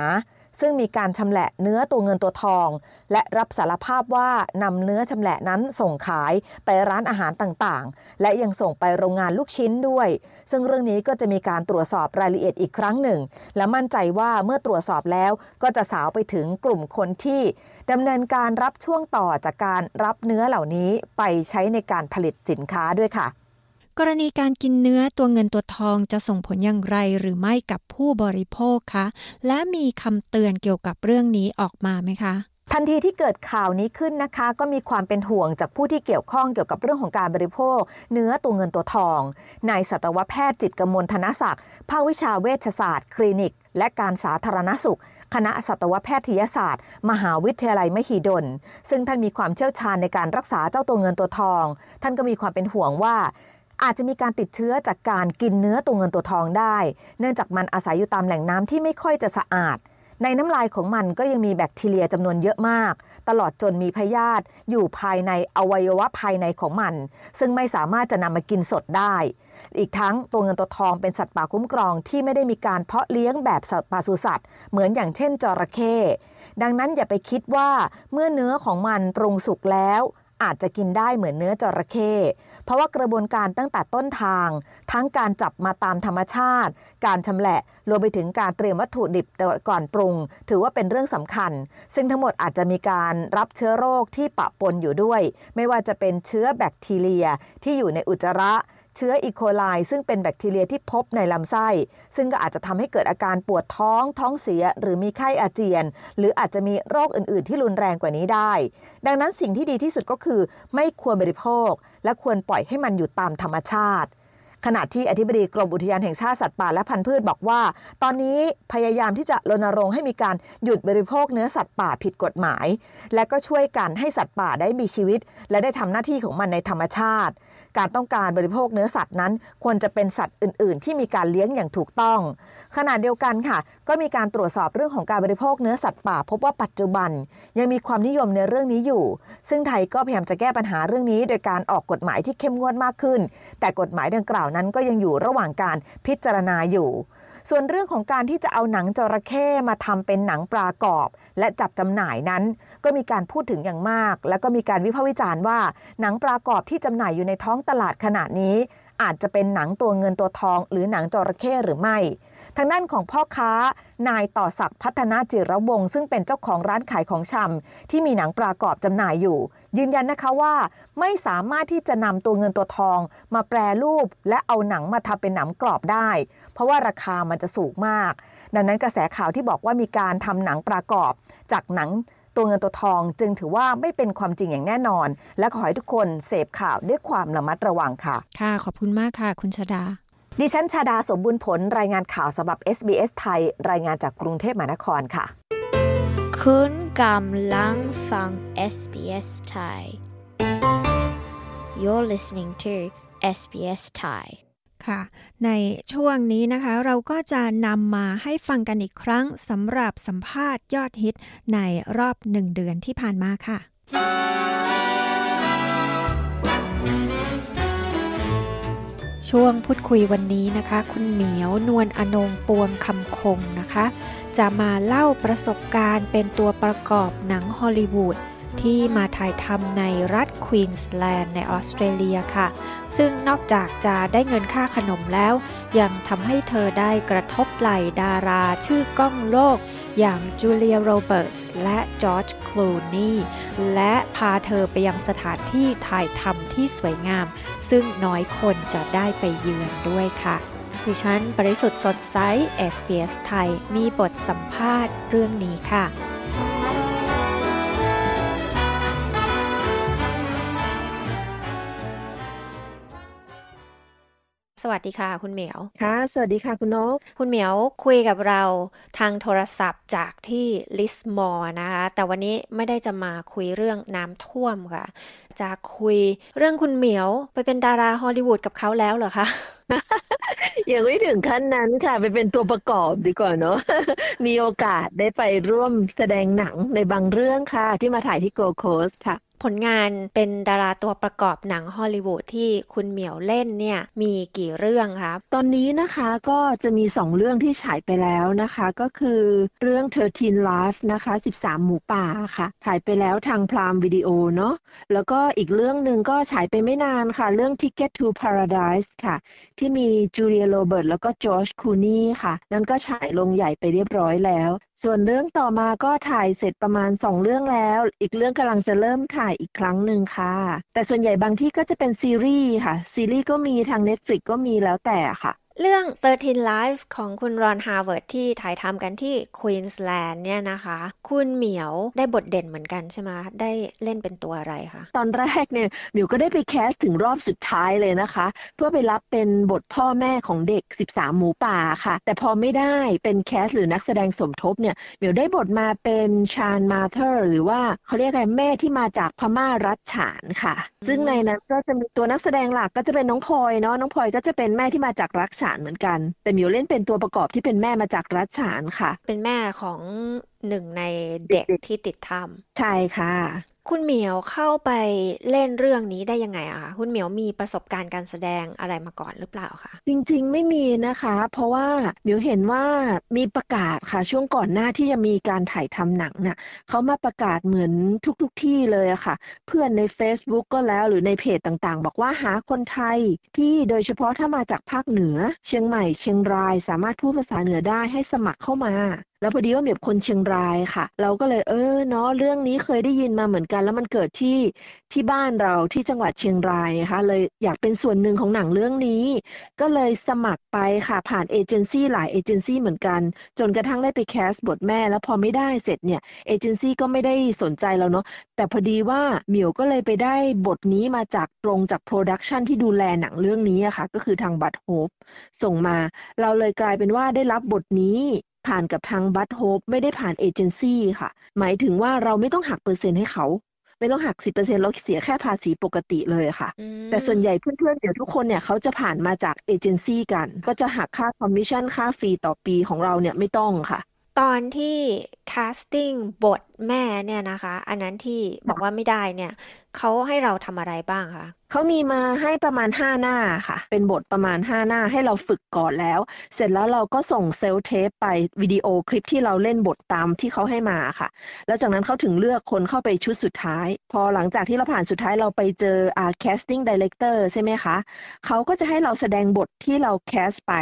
S13: ซึ่งมีการชำแหละเนื้อตัวเงินตัวทอง และรับสารภาพว่านำเนื้อชำแหละนั้นส่งขายไปร้านอาหารต่างๆ และยังส่งไปโรงงานลูกชิ้นด้วย ซึ่งเรื่องนี้ก็จะมีการตรวจสอบรายละเอียดอีกครั้งหนึ่ง และมั่นใจว่าเมื่อตรวจสอบแล้วก็จะสาวไปถึงกลุ่มคนที่ดำเนินการรับช่วงต่อจากการรับเนื้อเหล่านี้ไปใช้ในการผลิตสินค้าด้วยค่ะ
S1: กรณีการกินเนื้อตัวเงินตัวทองจะส่งผลอย่างไรหรือไม่กับผู้บริโภคคะ และมีคำเตือนเกี่ยวกับเรื่องนี้ออกมาไหมคะ
S13: ทันทีที่เกิดข่าวนี้ขึ้นนะคะ ก็มีความเป็นห่วงจากผู้ที่เกี่ยวข้องเกี่ยวกับเรื่องของการบริโภค เนื้อตัวเงินตัวทองนายสัตวแพทย์จิตกมลธนศักดิ์ภาควิชาเวชศาสตร์ คลินิก และการสาธารณสุข คณะสัตวแพทยศาสตร์ มหาวิทยาลัยมหิดล ซึ่งท่านมีความเชี่ยวชาญในการรักษาเจ้าตัวเงินตัวทอง ท่านก็มีความเป็นห่วงว่า อาจจะมีการติดเชื้อจากการกินเนื้อตัวเงินตัวทองได้ เนื่องจากมันอาศัยอยู่ตามแหล่งน้ำที่ไม่ค่อยจะสะอาด ในน้ำลายของมันก็ยังมีแบคทีเรียจำนวนเยอะมาก ตลอดจนมีพยาธิอยู่ภายในอวัยวะภายในของมัน ซึ่งไม่สามารถจะนำมากินสดได้ อีกทั้งตัวเงินตัวทองเป็นสัตว์ป่าคุ้มครองที่ไม่ได้มีการเพาะเลี้ยงแบบสัตว์ปศุสัตว์เหมือนอย่างเช่นจระเข้ดังนั้นอย่าไปคิดว่าเมื่อเนื้อของมันปรุงสุกแล้ว อาจจะกินได้เหมือนเนื้อจระเข้เพราะว่ากระบวนการตั้งแต่ต้นทาง ทั้งการจับมาตามธรรมชาติ การชำแหละรวมไปถึงการเตรียมวัตถุดิบก่อนปรุง ถือว่าเป็นเรื่องสำคัญ ซึ่งทั้งหมดอาจจะมีการรับเชื้อโรคที่ปะปนอยู่ด้วย ไม่ว่าจะเป็นเชื้อแบคทีเรียที่อยู่ในอุจจาระ เชื้ออีโคไลซึ่งเป็นแบคทีเรียที่พบในลำไส้ ซึ่งก็อาจจะทำให้เกิดอาการปวดท้องท้องเสีย หรือมีไข้อาเจียน หรืออาจจะมีโรคอื่น ๆ ที่รุนแรงกว่านี้ได้ ดังนั้นสิ่งที่ดีที่สุดก็คือ ไม่ควรบริโภค และควรปล่อยให้มันอยู่ตามธรรมชาติขณะที่อธิบดีกรมอุทยานแห่งชาติสัตว์ป่าและพันธุ์พืชบอกว่า ตอนนี้พยายามที่จะรณรงค์ให้มีการหยุดบริโภคเนื้อสัตว์ป่าผิดกฎหมาย และก็ช่วยกันให้สัตว์ป่าได้มีชีวิต และได้ทำหน้าที่ของมันในธรรมชาติ การต้องการบริโภคเนื้อสัตว์นั้น ควรจะเป็นสัตว์อื่น ๆ ที่มีการเลี้ยงอย่างถูกต้อง ขณะเดียวกันค่ะ ก็มีการตรวจสอบเรื่องของการบริโภคเนื้อสัตว์ป่า พบว่าปัจจุบัน ยังมีความนิยมในเรื่องนี้อยู่ ซึ่งไทยก็พยายามจะแก้ปัญหาเรื่องนี้ โดยการออกกฎหมายที่เข้มงวดมากขึ้น แต่กฎหมายดังกล่าวนั้นก็ยังอยู่ระหว่างการพิจารณาอยู่ส่วนเรื่องของการที่จะเอาหนังจระเข้มาทำเป็นหนังปลากรอบ และจัดจำหน่ายนั้น ก็มีการพูดถึงอย่างมาก และก็มีการวิพากษ์วิจารณ์ว่า หนังปลากรอบที่จำหน่ายอยู่ในท้องตลาดขณะนี้ อาจจะเป็นหนังตัวเงินตัวทอง หรือหนังจระเข้หรือไม่ ทางด้านของพ่อค้านายต่อศักดิ์พัฒนาจิระวงศ์ซึ่งเป็นเจ้าของร้านขายของชำที่มีหนังปลากรอบจำหน่ายอยู่ ยืนยันนะคะว่าไม่สามารถที่จะนำตัวเงินตัวทอง มาแปรรูป และเอาหนังมาทำเป็นหนังกรอบได้ เพราะว่าราคามันจะสูงมาก ดังนั้นกระแสข่าวที่บอกว่ามีการทำหนังปลากรอบจากหนัง ตัวเงินตัวทองจึงถือว่าไม่เป็นความจริงอย่างแน่นอน และขอให้ทุกคนเสพข่าวด้วยความระมัดระวังค่ะ
S1: ค่ะขอบคุณมากค่ะ คุณชดา
S13: ดิฉันชาดาสมบูรณ์ผลรายงานข่าวสำหรับ SBS ไทย รายงานจากกรุงเทพมหานครค่ะ
S10: คุณกำลังฟัง SBS Thai You're listening to SBS Thai
S1: ค่ะ ในช่วงนี้นะคะเราก็จะนำมาให้ฟังกันอีกครั้งสำหรับสัมภาษณ์ยอดฮิตในรอบหนึ่งเดือนที่ผ่านมาค่ะ ช่วงพูดคุยวันนี้นะคะ คุณเหมียวนวลอนงปวงคำคงนะคะ จะมาเล่าประสบการณ์เป็นตัวประกอบหนังฮอลลีวูด ที่มาถ่ายทำในรัฐควีนส์แลนด์ในออสเตรเลียค่ะ ซึ่งนอกจากจะได้เงินค่าขนมแล้ว ยังทำให้เธอได้กระทบไหล่ดาราชื่อก้องโลก อย่างจูเลียโรเบิร์ตส์และจอร์จคลูนีและพาเธอไปยังสถานที่ถ่ายทำที่สวยงาม ซึ่งน้อยคนจะได้ไปเยือนด้วยค่ะดิฉันบริสุทธิ์สดใส SBS ไทย มีบทสัมภาษณ์เรื่องนี้ค่ะ สวัสดีค่ะ คุณเหมียว
S3: ค่ะ สวัสดีค่ะคุณนก
S1: คุณเหมียวคุยกับเราทางโทรศัพท์จากที่ลิสมอร์นะคะ แต่วันนี้ไม่ได้จะมาคุยเรื่องน้ำท่วมค่ะ จะคุยเรื่องคุณเหมียวไปเป็นดาราฮอลลีวูดกับเขาแล้วเหรอคะ
S3: ยังไม่ถึงขั้นนั้นค่ะ ไปเป็นตัวประกอบดีกว่าเนาะมีโอกาสได้ไปร่วมแสดงหนังในบางเรื่องค่ะ ที่มาถ่ายที่โกโคสค่ะ
S1: ผลงานเป็นดาราตัวประกอบหนังฮอลลีวูดที่คุณเหมียวเล่นเนี่ยมีกี่เรื่องครับ
S3: ตอนนี้นะคะก็จะมีสองเรื่องที่ฉายไปแล้วนะคะ ก็คือเรื่อง 13 Life นะคะ 13 หมูป่าค่ะถ่ายไปแล้วทาง Prime Video เนาะแล้วก็อีกเรื่องหนึ่งก็ฉายไปไม่นานค่ะ เรื่อง Ticket to Paradise ค่ะ ที่มีจูเลียโรเบิร์ตแล้วก็จอร์จคลูนี่ค่ะ นั่นก็ฉายโรงใหญ่ไปเรียบร้อยแล้ว ส่วนเรื่องต่อมาก็ถ่ายเสร็จประมาณ 2 เรื่องแล้ว อีกเรื่องกำลังจะเริ่มถ่ายอีกครั้งหนึ่งค่ะ แต่ส่วนใหญ่บางที่ก็จะเป็นซีรีส์ค่ะ ซีรีส์ก็มีทาง Netflix ก็มีแล้วแต่ค่ะ
S14: เรื่อง 13 Lives ของคุณรอนฮาวเวิร์ดที่ถ่ายทำกันที่ควีนสแลนด์เนี่ยนะคะ คุณเหมียวได้บทเด่นเหมือนกันใช่ไหมได้เล่นเป็นตัวอะไรคะ
S3: ตอนแรกเนี่ยเหมียวก็ได้ไป cast ถึงรอบสุดท้ายเลยนะคะ เพื่อไปรับเป็นบทพ่อแม่ของเด็ก 13 หมูป่าค่ะ แต่พอไม่ได้เป็น cast หรือนักแสดงสมทบเนี่ยเหมียวได้บทมาเป็น Shan mother หรือว่าเขาเรียกอะไรแม่ที่มาจากพม่ารัฐฉานค่ะ ซึ่งในนั้นก็จะมีตัวนักแสดงหลักก็จะเป็นน้องพลอยเนาะน้องพลอยก็จะเป็นแม่ที่มาจากรัฐฉานเหมือนกัน แต่เหมียวเล่นเป็นตัวประกอบที่เป็นแม่มาจากรัฐฉานค่ะ
S14: เป็นแม่ของหนึ่งในเด็กที่ติดถ้ำ
S3: ใช่ค่ะ
S14: คุณเหมียวเข้าไปเล่นเรื่องนี้ได้ยังไงอะคะคุณเหมียวมีประสบการณ์การแสดงอะไรมาก่อนหรือเปล่าคะ
S3: จริงๆไม่มีนะคะ เพราะว่าเหมิวเห็นว่ามีประกาศค่ะ ช่วงก่อนหน้าที่จะมีการถ่ายทำหนังน่ะเขามาประกาศเหมือนทุกๆทที่เลยอะค่ะ เพื่อนใน Facebook ก็แล้วหรือในเพจต่างๆ บอกว่าหาคนไทยที่โดยเฉพาะถ้ามาจากภาคเหนือ เชียงใหม่เชียงรายสามารถพูดภาษาเหนือได้ให้สมัครเข้ามา แล้วพอดีว่าเหมียวคนเชียงรายค่ะ เราก็เลยเออเนาะเรื่องนี้เคยได้ยินมาเหมือนกัน แล้วมันเกิดที่ที่บ้านเราที่จังหวัดเชียงรายนะคะเลยอยากเป็นส่วนหนึ่งของหนังเรื่องนี้ ก็เลยสมัครไปค่ะผ่านเอเจนซี่หลายเอเจนซี่เหมือนกัน จนกระทั่งได้ไป cast บทแม่ แล้วพอไม่ได้เสร็จเนี่ยเอเจนซี่ก็ไม่ได้สนใจเราเนาะแต่พอดีว่าเหมียวก็เลยไปได้บทนี้มาจากตรงจาก production ที่ดูแลหนังเรื่องนี้อะค่ะก็คือทาง Bud Hopesส่งมา เราเลยกลายเป็นว่าได้รับบทนี้ ผ่านกับทาง Bud Hopes ไม่ได้ผ่านเอเจนซี่ค่ะ หมายถึงว่าเราไม่ต้องหักเปอร์เซ็นต์ให้เขา ไม่ต้องหัก 10%เราเสียแค่ภาษีปกติเลยค่ะ แต่ส่วนใหญ่เพื่อนๆเดี๋ยวทุกคนเนี่ยเขาจะผ่านมาจากเอเจนซี่กัน ก็จะหักค่าคอมมิชชั่นค่า fee ต่อปีของเราเนี่ยไม่ต้องค่ะ
S14: ตอนที่ casting บทแม่เนี่ยนะคะ อันนั้นที่บอกว่าไม่ได้เนี่ยเขาให้เราทำอะไรบ้างคะ
S3: เขามีมาให้ประมาณ 5 หน้าค่ะ เป็นบทประมาณ 5 หน้าให้เราฝึกก่อนแล้ว เสร็จแล้วเราก็ส่งเซลเทปไปวิดีโอคลิปที่เราเล่นบทตามที่เขาให้มาค่ะ แล้วจากนั้นเขาถึงเลือกคนเข้าไปชุดสุดท้าย พอหลังจากที่เราผ่านสุดท้ายเราไปเจออ่า casting director ใช่ไหมคะเขาก็จะให้เราแสดงบทที่เราแคสไป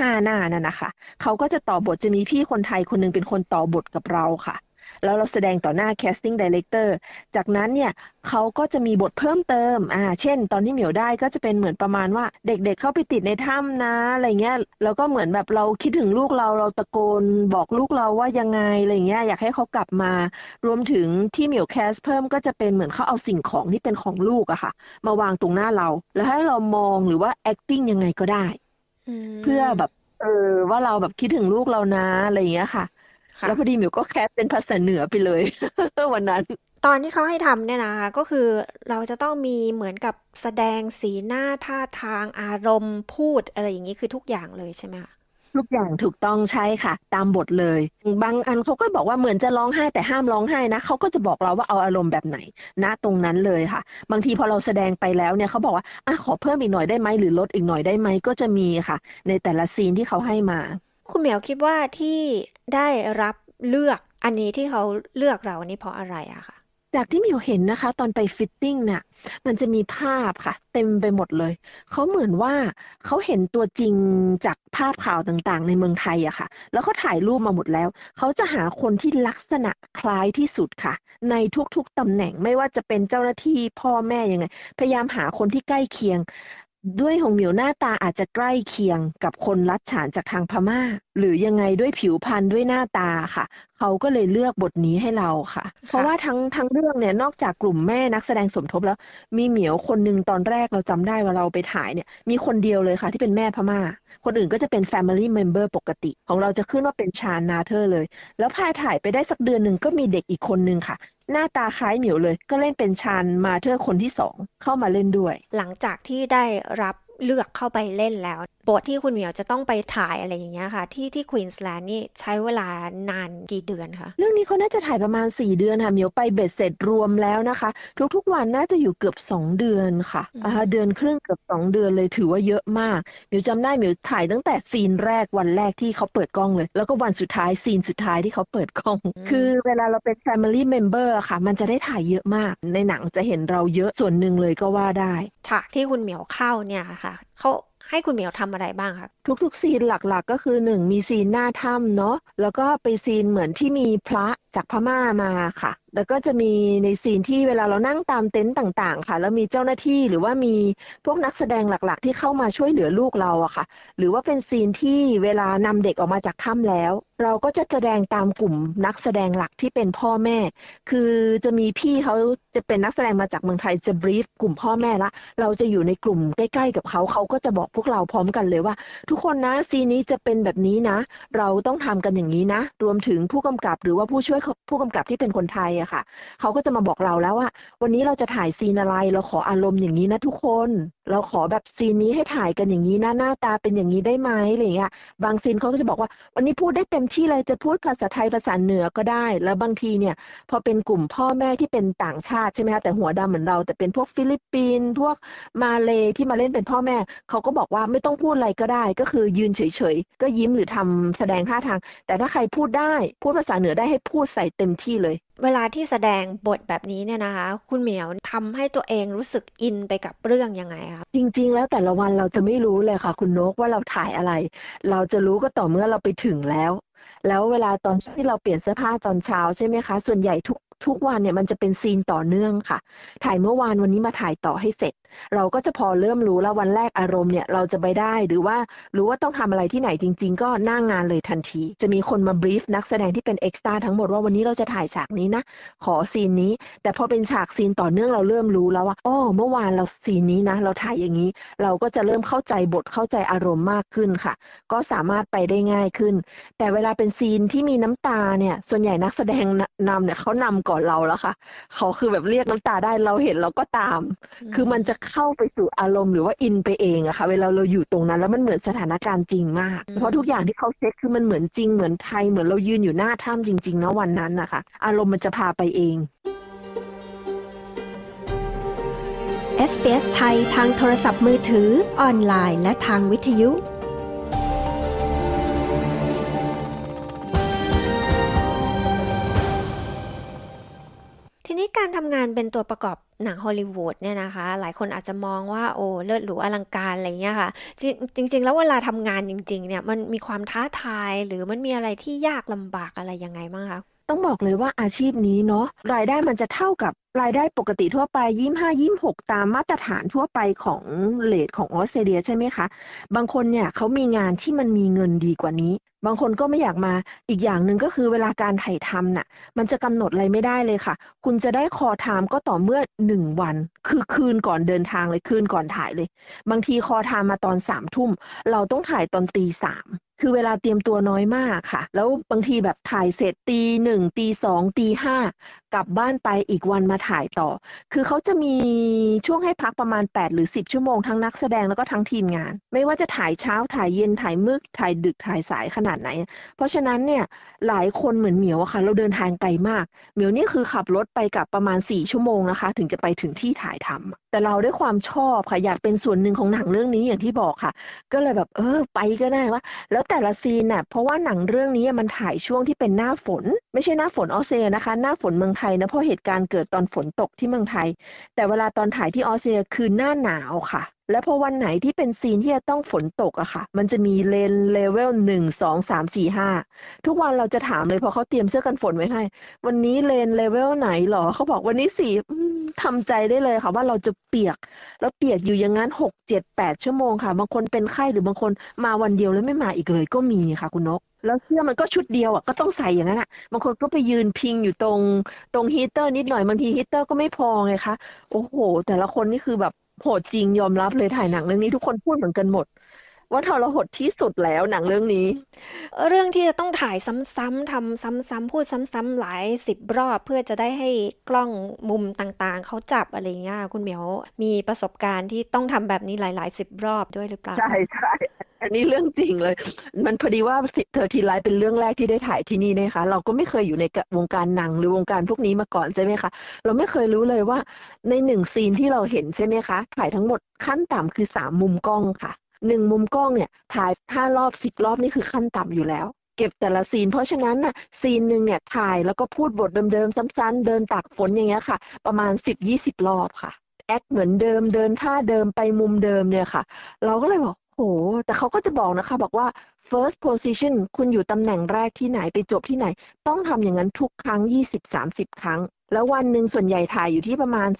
S3: ห้าหน้านั่นนะคะเขาก็จะต่อบทจะมีพี่คนไทยคนหนึงเป็นคนต่อบทกับเราค่ะ แล้วเราแสดงต่อหน้า casting director จากนั้นเนี่ยเขาก็จะมีบทเพิ่มเติมอ่าเช่น ตอนที่เหมียวได้ก็จะเป็นเหมือนประมาณว่าเด็กๆเข้าไปติดในถ้ำนะอะไรเงี้ยแล้วก็เหมือนแบบเราคิดถึงลูกเราเราตะโกนบอกลูกเราว่ายังไงอะไรเงี้ยอยากให้เขากลับมา รวมถึงที่เหมียวแคสเพิ่มก็จะเป็นเหมือนเขาเอาสิ่งของที่เป็นของลูกอะค่ะ มาวางตรงหน้าเรา แล้วให้เรามองหรือว่า acting ยังไงก็ได้ เพื่อแบบ เออ ว่าเราแบบคิดถึงลูกเรานะอะไรอย่างเงี้ยค่ะแล้วพอดีหมิวก็แคสเป็นภาษาเหนือไปเลย วันนั้น
S14: ตอนที่เขาให้ทำเนี่ยนะคะก็คือเราจะต้องมีเหมือนกับแสดงสีหน้าท่าทางอารมณ์พูดอะไรอย่างนี้คือทุกอย่างเลยใช่ไหมคะ
S3: ทุกอย่างถูกต้องใช่ค่ะ ตามบทเลย บางอันเขาก็บอกว่าเหมือนจะร้องไห้แต่ห้ามร้องไห้นะเขาก็จะบอกเราว่าเอาอารมณ์แบบไหนณตรงนั้นเลยค่ะ บางทีพอเราแสดงไปแล้วเนี่ยเขาบอกว่าอะขอเพิ่มอีกหน่อยได้ไหมหรือลดอีกหน่อยได้ไหมก็จะมีค่ะ ในแต่ละซีนที่เขาให้มา
S14: คุณเหมียวคิดว่าที่ได้รับเลือกอันนี้ที่เขาเลือกเรานี่เพราะอะไรอะคะ
S3: จากที่มิวเห็นนะคะ ตอนไปฟิตติ้งน่ะมันจะมีภาพค่ะ เต็มไปหมดเลย เขาเหมือนว่าเขาเห็นตัวจริงจากภาพข่าวต่างๆ ในเมืองไทยอะค่ะ แล้วเขาถ่ายรูปมาหมดแล้ว เขาจะหาคนที่ลักษณะคล้ายที่สุดค่ะ ในทุกๆตำแหน่งไม่ว่าจะเป็นเจ้าหน้าที่พ่อแม่ยังไง พยายามหาคนที่ใกล้เคียง ด้วยของเหมียวหน้าตาอาจจะใกล้เคียงกับคนรัฐฉานจากทางพม่า หรือยังไงด้วยผิวพรรณด้วยหน้าตาค่ะเขาก็เลยเลือกบทนี้ให้เราค่ะ เพราะว่าทั้งทั้งเรื่องเนี่ยนอกจากกลุ่มแม่นักแสดงสมทบแล้ว มีเหมียวคนหนึ่งตอนแรกเราจำได้ว่าเราไปถ่ายเนี่ย มีคนเดียวเลยค่ะที่เป็นแม่พม่า คนอื่นก็จะเป็น Family Member ปกติ ของเราจะขึ้นว่าเป็นชาญนาเธอร์เลย แล้วพาถ่ายไปได้สักเดือนหนึ่งก็มีเด็กอีกคนนึงค่ะ หน้าตาคล้ายเหมียวเลย ก็เล่นเป็นชาญมาเธอร์คนที่สองเข้ามาเล่นด้วย
S14: หลังจากที่ได้รับ เลือกเข้าไปเล่นแล้ว บทที่คุณเหมียวจะต้องไปถ่ายอะไรอย่างเงี้ยค่ะ ที่ที่ควีนสแลนด์นี่ใช้เวลานานกี่เดือนคะ
S3: เรื่องนี้เขาน่าจะถ่ายประมาณ 4 เดือนค่ะเหมียวไปเบ็ดเสร็จรวมแล้วนะคะ ทุกๆวันน่าจะอยู่เกือบ 2 เดือนค่ะอ่าเดือนครึ่งเกือบ 2 เดือนเลยถือว่าเยอะมากเหมียวจำได้เหมียวถ่ายตั้งแต่ซีนแรกวันแรกที่เขาเปิดกล้องเลย แล้วก็วันสุดท้ายซีนสุดท้ายที่เขาเปิดกล้อง คือเวลาเราเป็น Family Member อะค่ะ มันจะได้ถ่ายเยอะมาก ในหนังจะเห็นเราเยอะส่วนหนึ่งเลยก็ว่าได้
S14: ฉากที่คุณเหมียวเข้าเนี่ยค่ะเขาให้คุณเหมียวทำอะไรบ้างคะ
S3: ทุกๆ ซีนหลักๆ ก็คือหนึ่งมีซีนหน้าถ้ำเนาะแล้วก็ไปซีนเหมือนที่มีพระ จากพม่ามาค่ะ แล้วก็จะมีในซีนที่เวลาเรานั่งตามเต็นต์ต่างๆ ค่ะ แล้วมีเจ้าหน้าที่หรือว่ามีพวกนักแสดงหลักๆ ที่เข้ามาช่วยเหลือลูกเราอะค่ะ หรือว่าเป็นซีนที่เวลานำเด็กออกมาจากถ้ำแล้ว เราก็จะแสดงตามกลุ่มนักแสดงหลักที่เป็นพ่อแม่ คือจะมีพี่เขาจะเป็นนักแสดงมาจากเมืองไทยจะบรีฟกลุ่มพ่อแม่ละ เราจะอยู่ในกลุ่มใกล้ ๆ กับเขาเขาก็จะบอกพวกเราพร้อมกันเลยว่า ทุกคนนะซีนนี้จะเป็นแบบนี้นะ เราต้องทำกันอย่างนี้นะ รวมถึงผู้กำกับหรือว่าผู้ช่วยผู้กำกับที่เป็นคนไทยอะค่ะเขาก็จะมาบอกเราแล้วว่า วันนี้เราจะถ่ายซีนอะไร เราขออารมณ์อย่างนี้นะทุกคน เราขอแบบซีนนี้ให้ถ่ายกันอย่างนี้นะหน้าตาเป็นอย่างนี้ได้ไหมอะไรเงี้ยบางซีนเขาก็จะบอกว่า วันนี้พูดได้เต็มที่เลยจะพูดภาษาไทยภาษาเหนือก็ได้ แล้วบางทีเนี่ย พอเป็นกลุ่มพ่อแม่ที่เป็นต่างชาติใช่ไหมคะแต่หัวดำเหมือนเรา แต่เป็นพวกฟิลิปปินส์พวกมาเลที่มาเล่นเป็นพ่อแม่เขาก็บอกว่าไม่ต้องพูดอะไรก็ได้ ก็คือยืนเฉยๆก็ยิ้มหรือทำแสดงท่าทาง แต่ถ้าใครพูดได้พูดภาษาเหนือได้ให้พูดใส่เต็มที่เลย
S1: เวลาที่แสดงบทแบบนี้เนี่ยนะคะ คุณเหมียวทำให้ตัวเองรู้สึกอินไปกับเรื่องยังไงคะ
S3: จริง ๆ แล้วแต่ละวันเราจะไม่รู้เลยค่ะ คุณนกว่าเราถ่ายอะไร เราจะรู้ก็ต่อเมื่อเราไปถึงแล้ว แล้วเวลาตอนที่เราเปลี่ยนเสื้อผ้าตอนเช้าใช่ไหมคะ ส่วนใหญ่ทุกทุกวันเนี่ยมันจะเป็นซีนต่อเนื่องค่ะ ถ่ายเมื่อวานวันนี้มาถ่ายต่อให้เสร็จ เราก็จะพอเริ่มรู้แล้ววันแรกอารมณ์เนี่ยเราจะไปได้หรือว่ารู้ว่าต้องทำอะไรที่ไหนจริง ๆ ก็หน้างงานเลยทันที จะมีคนมา brief นักแสดงที่เป็น extra ทั้งหมดว่าวันนี้เราจะถ่ายฉากนี้นะ ขอซีนนี้ แต่พอเป็นฉากซีนต่อเนื่องเราเริ่มรู้แล้วว่าอ๋อเมื่อวานเราซีนนี้นะ เราถ่ายอย่างนี้ เราก็จะเริ่มเข้าใจบทเข้าใจอารมณ์มากขึ้นค่ะ ก็สามารถไปได้ง่ายขึ้น แต่เวลาเป็นซีนที่มีน้ำตาเนี่ยส่วนใหญ่นักแสดงนำเนี่ยเขานำก่อนเราแล้วค่ะ เขาคือแบบเรียกน้ำตาได้เราเห็นเราก็ตาม คือมันจะเข้าไปสู่อารมณ์หรือว่าอินไปเองอะค่ะ เวลาเราอยู่ตรงนั้น แล้วมันเหมือนสถานการณ์จริงมาก เพราะทุกอย่างที่เขาเซ็ตคือมันเหมือนจริงเหมือนไทยเหมือนเรายืนอยู่หน้าถ้ำจริงๆนะวันนั้นนะคะอารมณ์มันจะพาไปเอง
S1: SBS ไทยทางโทรศัพท์มือถือออนไลน์และทางวิทยุทีนี้การทำงานเป็นตัวประกอบ หนังฮอลลีวูดเนี่ยนะคะ หลายคนอาจจะมองว่าโอ้เลิศหรูอลังการอะไรเงี้ยค่ะ จริง ๆ แล้วเวลาทำงานจริง ๆ เนี่ยมันมีความท้าทายหรือมันมีอะไรที่ยากลำบากอะไรยังไงบ้างคะ
S3: ต้องบอกเลยว่าอาชีพนี้เนาะรายได้มันจะเท่ากับ รายได้ปกติทั่วไปยี่ห้ายี่หกตามมาตรฐานทั่วไปของ rate ของออสเตรเลียใช่ไหมคะ บางคนเนี่ยเขามีงานที่มันมีเงินดีกว่านี้ บางคนก็ไม่อยากมาอีกอย่างหนึ่งก็คือเวลาการถ่ายทำน่ะ มันจะกำหนดอะไรไม่ได้เลยค่ะ คุณจะได้ call time ก็ต่อเมื่อหนึ่งวัน คือคืนก่อนเดินทางเลยคืนก่อนถ่ายเลย บางที call time มาตอนสามทุ่มเราต้องถ่ายตอนตีสามคือเวลาเตรียมตัวน้อยมากค่ะ แล้วบางทีแบบถ่ายเสร็จตีหนึ่งตีสองตีห้ากลับบ้านไปอีกวันมาถ่ายต่อ คือเขาจะมีช่วงให้พักประมาณ 8 หรือ 10 ชั่วโมงทั้งนักแสดงแล้วก็ทั้งทีมงาน ไม่ว่าจะถ่ายเช้าถ่ายเย็นถ่ายมืดถ่ายดึกถ่ายสายขนาดไหน เพราะฉะนั้นเนี่ยหลายคนเหมือนเหมียวอะค่ะ เราเดินทางไกลมากเหมียวนี่คือขับรถไปกับประมาณ 4 ชั่วโมงนะคะ ถึงจะไปถึงที่ถ่ายทำแต่เราด้วยความชอบค่ะอยากเป็นส่วนหนึ่งของหนังเรื่องนี้อย่างที่บอกค่ะ ก็เลยแบบเออไปก็ได้ว่าแล้วแต่ละซีนน่ะเพราะว่าหนังเรื่องนี้มันถ่ายช่วงที่เป็นหน้าฝน ไม่ใช่หน้าฝนออสเตรเลียนะคะ หน้าฝนเมืองไทยนะเพราะเหตุการณ์เกิดตอนฝนตกที่เมืองไทย แต่เวลาตอนถ่ายที่ออสเตรเลียคือหน้าหนาวค่ะ และพอวันไหนที่เป็นซีนที่จะต้องฝนตกอะค่ะ มันจะมี rain level หนึ่งสองสามสี่ห้าทุกวันเราจะถามเลยพอเขาเตรียมเสื้อกันฝนไว้ให้ วันนี้ rain level ไหนหรอเขาบอกวันนี้สี่ทำใจได้เลยค่ะว่าเราจะเปียก แล้วเปียกอยู่อย่างนั้นหกเจ็ดแปดชั่วโมงค่ะ บางคนเป็นไข้หรือบางคนมาวันเดียวแล้วไม่มาอีกเลยก็มีค่ะคุณนกแล้วเสื้อมันก็ชุดเดียวอะก็ต้องใส่อย่างนั้นอะบางคนก็ไปยืนพิงอยู่ตรงตรงฮีเตอร์นิดหน่อยบางทีฮีเตอร์ก็ไม่พอไงคะโอ้โห แต่ละคนนี่คือแบบ โหดจริงยอมรับเลยถ่ายหนังเรื่องนี้ทุกคนพูดเหมือนกันหมด ว่าทรหดที่สุดแล้วหนังเรื่องนี้
S1: เรื่องที่จะต้องถ่ายซ้ำๆทำซ้ำๆพูดซ้ำๆหลายสิบรอบเพื่อจะได้ให้กล้องมุมต่างๆ เขาจับอะไรเงี้ยคุณเหมียวมีประสบการณ์ที่ต้องทำแบบนี้หลายๆสิบรอบด้วยหรือเปล่า
S3: ใช่ใช่ อันนี้เรื่องจริงเลย มันพอดีว่าเธอทีไลฟ์เป็นเรื่องแรกที่ได้ถ่ายที่นี่นะคะ เราก็ไม่เคยอยู่ในวงการหนังหรือวงการพวกนี้มาก่อนใช่ไหมคะ เราไม่เคยรู้เลยว่าในหนึ่งซีนที่เราเห็นใช่ไหมคะ ถ่ายทั้งหมดขั้นต่ำคือสามมุมกล้องค่ะหนึ่งมุมกล้องเนี่ย ถ่ายห้ารอบสิบรอบนี่คือขั้นต่ำอยู่แล้วเก็บแต่ละซีน เพราะฉะนั้นน่ะซีนหนึ่งเนี่ยถ่ายแล้วก็พูดบทเดิมๆซ้ำๆเดินตากฝนอย่างเงี้ยค่ะ ประมาณสิบยี่สิบรอบค่ะ แอคเหมือนเดิมเดินท่าเดิมไปมุมเดิมเนี่ยค่ะ เราก็เลยบอก โห แต่เขาก็จะบอกนะคะ บอกว่า first position คุณอยู่ตำแหน่งแรกที่ไหนไปจบที่ไหน ต้องทำอย่างนั้นทุกครั้ง 20-30 ครั้ง แล้ววันหนึ่งส่วนใหญ่ถ่ายอยู่ที่ประมาณ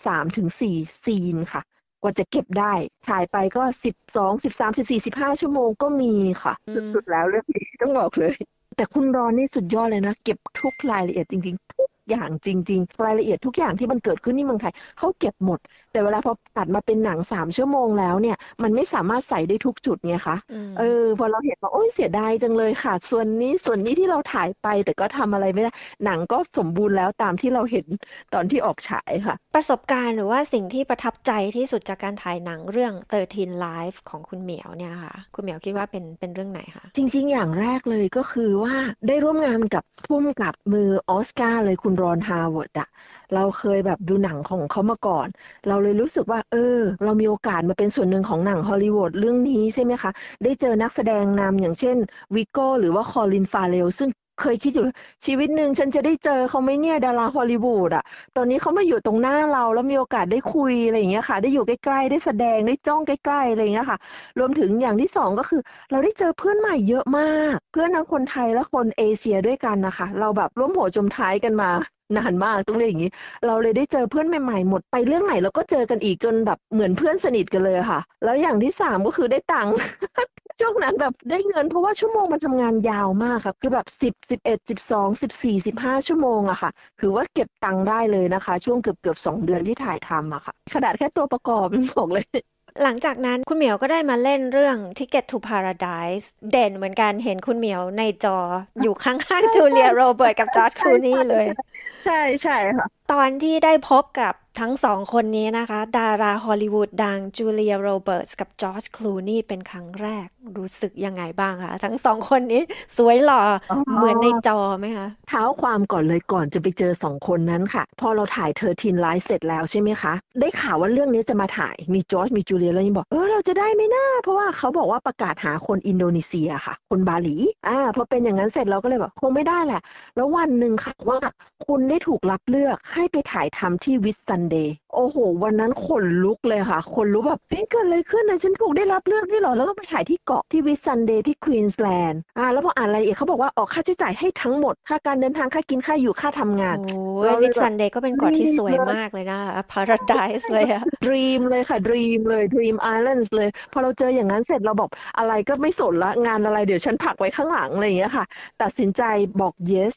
S3: 3-4 ซีนค่ะ กว่าจะเก็บได้ ถ่ายไปก็ 12 13 14 15 ชั่วโมงก็มีค่ะ สุดๆแล้วเรื่องนี้ต้องบอกเลย แต่คุณรอนนี่สุดยอดเลยนะ เก็บทุกรายละเอียดจริง ๆ ทุกอย่างจริง ๆ รายละเอียดทุกอย่างที่มันเกิดขึ้นที่เมืองไทยเขาเก็บหมด แต่เวลาพอตัดมาเป็นหนังสามชั่วโมงแล้วเนี่ย มันไม่สามารถใส่ได้ทุกจุดไงคะเออพอเราเห็นว่าโอ้ยเสียดายจังเลยค่ะ ส่วนนี้ส่วนนี้ที่เราถ่ายไปแต่ก็ทำอะไรไม่ได้ หนังก็สมบูรณ์แล้วตามที่เราเห็นตอนที่ออกฉายค่ะ
S1: ประสบการณ์หรือว่าสิ่งที่ประทับใจที่สุดจากการถ่ายหนังเรื่อง 13 Lives ของคุณเหมียวเนี่ยค่ะ คุณเหมียวคิดว่าเป็นเป็นเรื่องไหนคะ
S3: จริง ๆ อย่างแรกเลยก็คือว่าได้ร่วมงานกับผู้กำกับมือออสการ์เลยคุณรอนฮาวเวิร์ดอะเราเคยแบบดูหนังของเขามาก่อน เราเลยรู้สึกว่า เออ เรามีโอกาสมาเป็นส่วนหนึ่งของหนังฮอลลีวูดเรื่องนี้ใช่ไหมคะ ได้เจอนักแสดงนำอย่างเช่นวิโก้หรือว่าคอลินฟาเรลซึ่งเคยคิดอยู่ชีวิตหนึ่งฉันจะได้เจอเขาไหมเนี่ยดาราฮอลลีวูดอะตอนนี้เขามาอยู่ตรงหน้าเราแล้วมีโอกาสได้คุยอะไรอย่างเงี้ยค่ะ ได้อยู่ใกล้ๆได้แสดงได้จ้องใกล้ๆอะไรอย่างเงี้ยค่ะ รวมถึงอย่างที่สองก็คือ เราได้เจอเพื่อนใหม่เยอะมาก เพื่อนทั้งคนไทยและคนเอเชียด้วยกันนะคะ เราแบบร่วมหัวจมท้ายกันมา นานมากต้องเรียกอย่างนี้ เราเลยได้เจอเพื่อนใหม่ๆหมดไปเรื่องไหนเราก็เจอกันอีกจนแบบเหมือนเพื่อนสนิทกันเลยค่ะ แล้วอย่างที่สามก็คือได้ตังค์ช่วงนั้นแบบได้เงินเพราะว่าชั่วโมงมันทำงานยาวมากค่ะคือแบบสิบสิบเอ็ดสิบสองสิบสี่สิบห้าชั่วโมงอะค่ะถือว่าเก็บตังค์ได้เลยนะคะ ช่วงเกือบเกือบสองเดือนที่ถ่ายทำอะค่ะขนาดแค่ตัวประกอบบอกเลย
S1: หลังจากนั้นคุณเหมียวก็ได้มาเล่นเรื่อง Ticket to Paradise เด่นเหมือนกันเห็นคุณเหมียวในจออยู่ข้างๆจูเลียโรเบิร์ตกับจอร์จคลูนี่เลย
S3: ใช่ใช่ค่ะ
S1: ตอนที่ได้พบกับทั้งสองคนนี้นะคะ ดาราฮอลลีวูดดังจูเลียโรเบิร์ตกับจอร์จคลูนี่เป็นครั้งแรกรู้สึกยังไงบ้างคะทั้งสองคนนี้สวยหล่ออเหมือนในจอไหมคะ
S3: เท้าความก่อนเลยก่อนจะไปเจอสองคนนั้นค่ะ พอเราถ่าย Thirteen Lives เสร็จแล้วใช่ไหมคะ ได้ข่าวว่าเรื่องนี้จะมาถ่ายมีจอร์จมีจูเลียแล้วยังบอกเออเราจะได้ไหมนะเพราะว่าเขาบอกว่าประกาศหาคนอินโดนีเซียค่ะ คนบาหลีอ่าพอเป็นอย่างนั้นเสร็จเราก็เลยแบบคงไม่ได้แหละ แล้ววันหนึ่งค่ะว่าคุณได้ถูกรับเลือกให้ไปถ่ายทำที่วิสซันเดย์โอ้โห วันนั้นขนลุกเลยค่ะคนรู้แบบเฮ้ยเกิดอะไรขึ้นนะฉันถูกได้รับเลือกด้วยเหรอ แล้วก็ไปถ่ายที่เกาะที่วิสซันเดย์ที่ควีนส์แลนด์อ่าแล้วพออ่านรายละเอียดเขาบอกว่าออกค่าใช้จ่ายให้ทั้งหมด ค่าการเดินทางค่ากินค่าอยู่ค่าทำงาน
S1: โอ้ยวิสซันเดย์ก็เป็นเกาะที่สวยมากเลยนะ Paradise เลยอะ
S3: dream เลยค่ะ dream เลย dream island เลย พอเราเจออย่างนั้นเสร็จเราบอกอะไรก็ไม่สนละงานอะไรเดี๋ยวฉันผลักไว้ข้างหลังอะไรอย่างเงี้ยค่ะ ตัดสินใจบอก yes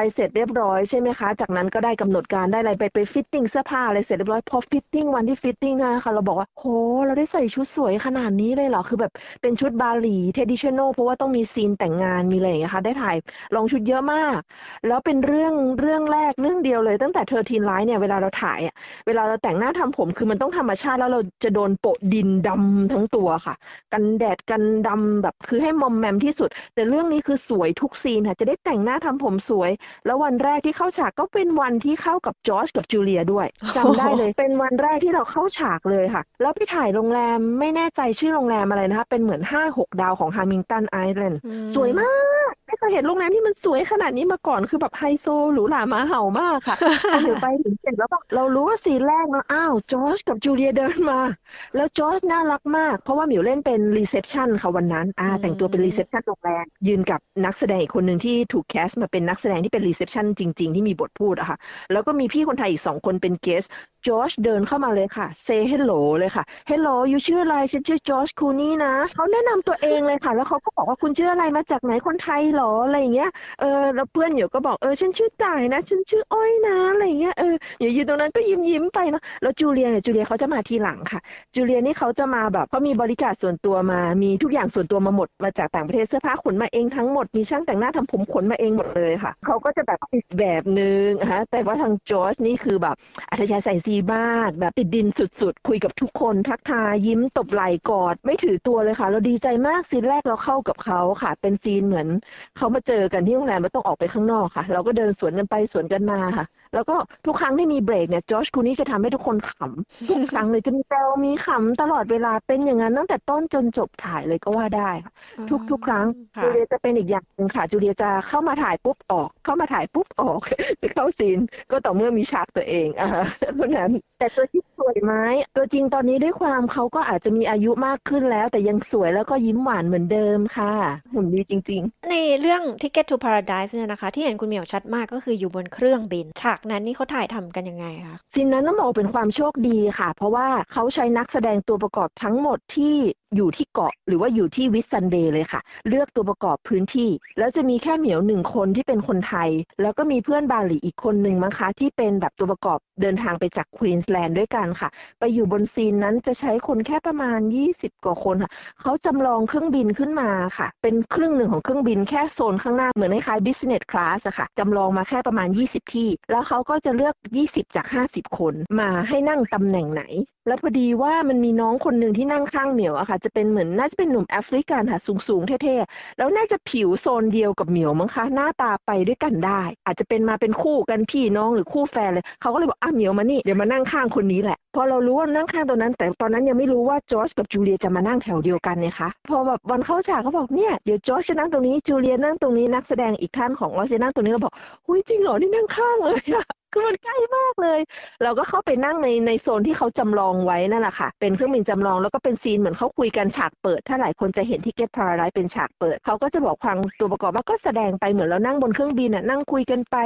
S3: ไปเสร็จเรียบร้อยใช่ไหมคะ จากนั้นก็ได้กำหนดการได้อะไรไปไป fitting เสื้อผ้าอะไรเสร็จเรียบร้อยพอ fitting วันที่ fitting นะคะเราบอกว่าโหเราได้ใส่ชุดสวยขนาดนี้เลยเหรอคือแบบเป็นชุดบาหลี traditional เพราะว่าต้องมีซีนแต่งงานมีอะไรอย่างเงี้ยค่ะได้ถ่ายลองชุดเยอะมาก แล้วเป็นเรื่องเรื่องแรกเรื่องเดียวเลย ตั้งแต่ Thirteen Lives เนี่ยเวลาเราถ่ายอะเวลาเราแต่งหน้าทำผมคือมันต้องธรรมชาติแล้วเราจะโดนโปะดินดำทั้งตัวค่ะ กันแดดกันดำแบบคือให้มอมแมมที่สุด แต่เรื่องนี้คือสวยทุกซีนค่ะจะได้แต่งหน้าทำผมสวยแล้ววันแรกที่เข้าฉากก็เป็นวันที่เข้ากับจอร์จกับจูเลียด้วยจำได้เลยเป็นวันแรกที่เราเข้าฉากเลยค่ะ แล้วไปถ่ายโรงแรมไม่แน่ใจชื่อโรงแรมอะไรนะคะ เป็นเหมือนห้าหกดาวของแฮมิลตันไอแลนด์สวยมากไม่เคยเห็นโรงแรมที่มันสวยขนาดนี้มาก่อนคือแบบไฮโซหรูหราหมาเห่ามากค่ะพอถึงไปถึงเสร็จแล้วแบบเรารู้ว่าซีนแรกนะอ้าวจอร์จกับจูเลียเดินมา แล้วจอร์จน่ารักมาก เพราะว่าเหมียวเล่นเป็น reception ค่ะวันนั้นอ่าแต่งตัวเป็น reception โรงแรมยืนกับนักแสดงอีกคนหนึ่งที่ถูก cast มาเป็นนักแสดงที่เป็น reception จริง ๆ ที่มีบทพูดอะค่ะ แล้วก็มีพี่คนไทยอีกสองคนเป็น guest จอร์จเดินเข้ามาเลยค่ะเซ y hello เลยค่ะ hello อยู่ชื่ออะไรฉันชื่อจอร์จคลูนี่นะเขาแนะนำตัวเองเลยค่ะ แล้วเขาก็บอกว่าคุณชื่ออะไรมาจากไหนคนไทยหรออะไรอย่างเงี้ยเออแล้วเพื่อนอยู่ก็บอกเออฉันชื่อต่ายนะ ฉันชื่ออ้อยนะอะไรอย่างเงี้ยเอออยู่ยืนตรงนั้นก็ยิ้มยิ้มไปเนาะแล้วจูเลียเนี่ยจูเลียเขาจะมาทีหลังค่ะ จูเลียนี่เขาจะมาแบบเขามีบริการส่วนตัวมา มีทุกอย่างส่วนตัวมาหมดมาจากต่างประเทศเสื้อผ้าขนมาเองทั้งหมดมีช่างแต่งหน้าทำผมขนมาเองหมดเลยค่ะเขาก็จะแบบอีกแบบนึงฮะแต่ว่าทางจอร์จนี่คือแบบอัธยาศัยดีมากแบบติดดินสุดๆ คุยกับทุกคนทักทายยิ้มตบไหล่กอด ไม่ถือตัวเลยค่ะ เราดีใจมากซีนแรกเราเข้ากับเขาค่ะ เป็นซีนเหมือนเขามาเจอกันที่โรงแรมแล้วต้องออกไปข้างนอกค่ะ เราก็เดินสวนกันไปสวนกันมาค่ะ แล้วก็ทุกครั้งที่มีเบรกเนี่ยจอร์จคูนี่จะทำให้ทุกคนขำทุกครั้งเลยจะมีแซวมีขำตลอดเวลาเป็นอย่างนั้นตั้งแต่ต้นจนจบถ่ายเลยก็ว่าได้ค่ะทุกทุกครั้งจูเลียจะเป็นอีกอย่างหนึ่งค่ะจูเลียจะเข้ามาถ่ายปุ๊บออก เข้ามาถ่ายปุ๊บออกจะเข้าซีนก็ต่อเมื่อมีฉากตัวเองอ่าเท่านั้นแต่ตัวที่สวยไหมตัวจริงตอนนี้ด้วยความเขาก็อาจจะมีอายุมากขึ้นแล้ว แต่ยังสวยแล้วก็ยิ้มหวานเหมือนเดิมค่ะหุ่นดีจริง
S1: ในเรื่อง Ticket to Paradise เนี่ยนะคะ ที่เห็นคุณเหมียวชัดมากก็คืออยู่บนเครื่องบินฉากากนั้นนี่เขาถ่ายทำกันยังไงคะ
S3: ซีนนั้นต้องบอกเป็นความโชคดีค่ะ เพราะว่าเขาใช้นักแสดงตัวประกอบทั้งหมดที่อยู่ที่เกาะหรือว่าอยู่ที่วิสซันเดย์เลยค่ะ เลือกตัวประกอบพื้นที่ แล้วจะมีแค่เหมียวหนึ่งคนที่เป็นคนไทย แล้วก็มีเพื่อนบาหลีอีกคนหนึ่งมั้งคะ ที่เป็นแบบตัวประกอบเดินทางไปจากควีนส์แลนด์ด้วยกันค่ะ ไปอยู่บนซีนนั้นจะใช้คนแค่ประมาณ 20 กว่าคนค่ะ เขาจำลองเครื่องบินขึ้นมาค่ะ เป็นครึ่งหนึ่งของเครื่องบินแค่โซนข้างหน้าเหมือนคล้ายๆ business class อะค่ะจำลองมาแค่ประมาณ 20 ที่ แล้วเขาก็จะเลือก 20 จาก 50 คนมาให้นั่งตำแหน่งไหน แล้วพอดีว่ามันมีน้องคนหนึ่งที่นั่งข้างเหมียวอะค่ะ จะเป็นเหมือนน่าจะเป็นหนุ่มแอฟริกันค่ะ สูงๆ เท่ๆ แล้วน่าจะผิวโซนเดียวกับเหมียวมั้งคะ หน้าตาไปด้วยกันได้ อาจจะเป็นมาเป็นคู่กันพี่น้องหรือคู่แฟนเลย เขาก็เลยบอกอะเหมียวมานี่เดี๋ยวมานั่งข้างคนนี้แหละ พอเรารู้ว่านั่งข้างตัวนั้น แต่ตอนนั้นยังไม่รู้ว่าจอร์จกับจูเลียจะมานั่งแถวเดียวกันเนี่ยคะพอแบบวันเข้าฉากเขาบอกเนี่ยเดี๋ยวจอร์จจะนั่งตรงนี้จูเลียนั่งตรงนี้นักแสดงอีกท่านของเราจะนั่งตรงนี้เราบอกหุ้ยจริงเหรอนี่นั่งข้างเลยอะ คือมันใกล้มากเลย เราก็เข้าไปนั่งในในโซนที่เขาจำลองไว้นั่นแหละค่ะ เป็นเครื่องบินจำลองแล้วก็เป็นซีนเหมือนเขาคุยกันฉากเปิด ถ้าหลายคนจะเห็นที่ Get Paradise เป็นฉากเปิด เขาก็จะบอกฟังตัวประกอบว่าก็แสดงไปเหมือนเรานั่งบนเครื่องบินน่ะนั่งคุยกันไป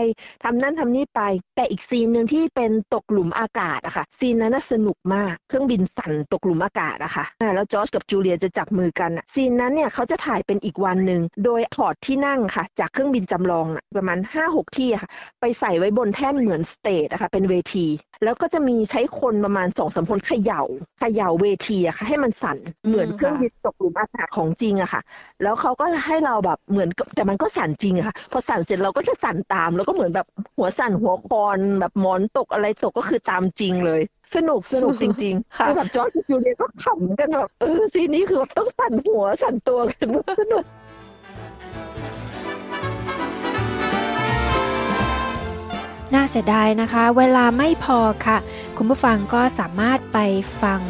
S3: ทำนั่นทำนี่ไป แต่อีกซีนหนึ่งที่เป็นตกหลุมอากาศอะค่ะ ซีนนั้นน่ะสนุกมาก เครื่องบินสั่นตกหลุมอากาศอะค่ะแล้วจอร์จกับจูเลียจะจับมือกันอะซีนนั้นเนี่ยเขาจะถ่ายเป็นอีกวันหนึ่งโดยถอดที่นั่งค่ะ จากเครื่องบินจำลองประมาณ5-6ที่ค่ะ ไปใส่ไว้บนแท่นเหมือน stage อะค่ะเป็นเวที แล้วก็จะมีใช้คนประมาณสองสามคนเขย่าเขย่าเวทีอะค่ะให้มันสั่นเหมือนเครื่องบินตกหลุมอากาศของจริงอะค่ะ แล้วเขาก็ให้เราแบบเหมือนกับแต่มันก็สั่นจริงอะค่ะพอสั่นเสร็จเราก็จะสั่นตาม แล้วก็เหมือนแบบหัวสั่นหัวคลอนแบบหมอนตกอะไรตกก็คือตามจริงเลยสนุกสนุกจริงๆ
S1: ค่ะ
S3: คือแบบจอร์จกับจูเลียก็ขำกันแบบเออซีนนี้คือแบบต้องสั่นหัวสั่นตัวกันสนุก
S1: น่าเสียดายนะคะ เวลาไม่พอค่ะ คุณผู้ฟังก็สามารถไปฟัง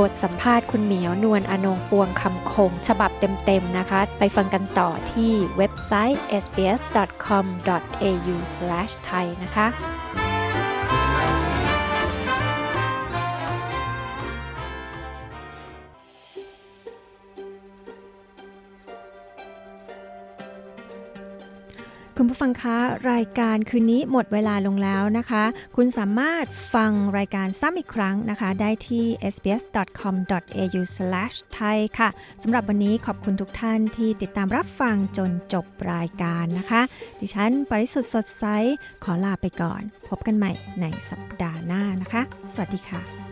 S1: บทสัมภาษณ์คุณเหมียวนวลอนงปวงคำคงฉบับเต็มๆนะคะ ไปฟังกันต่อที่เว็บไซต์ sbs.com.au/thai นะคะ คุณผู้ฟังคะรายการคืนนี้หมดเวลาลงแล้วนะคะ คุณสามารถฟังรายการซ้ำอีกครั้งนะคะ ได้ที่ sbs.com.au/thai ค่ะสำหรับวันนี้ขอบคุณทุกท่านที่ติดตามรับฟังจนจบรายการนะคะ ดิฉันปริสุทธ์สดใสขอลาไปก่อน พบกันใหม่ในสัปดาห์หน้านะคะ สวัสดีค่ะ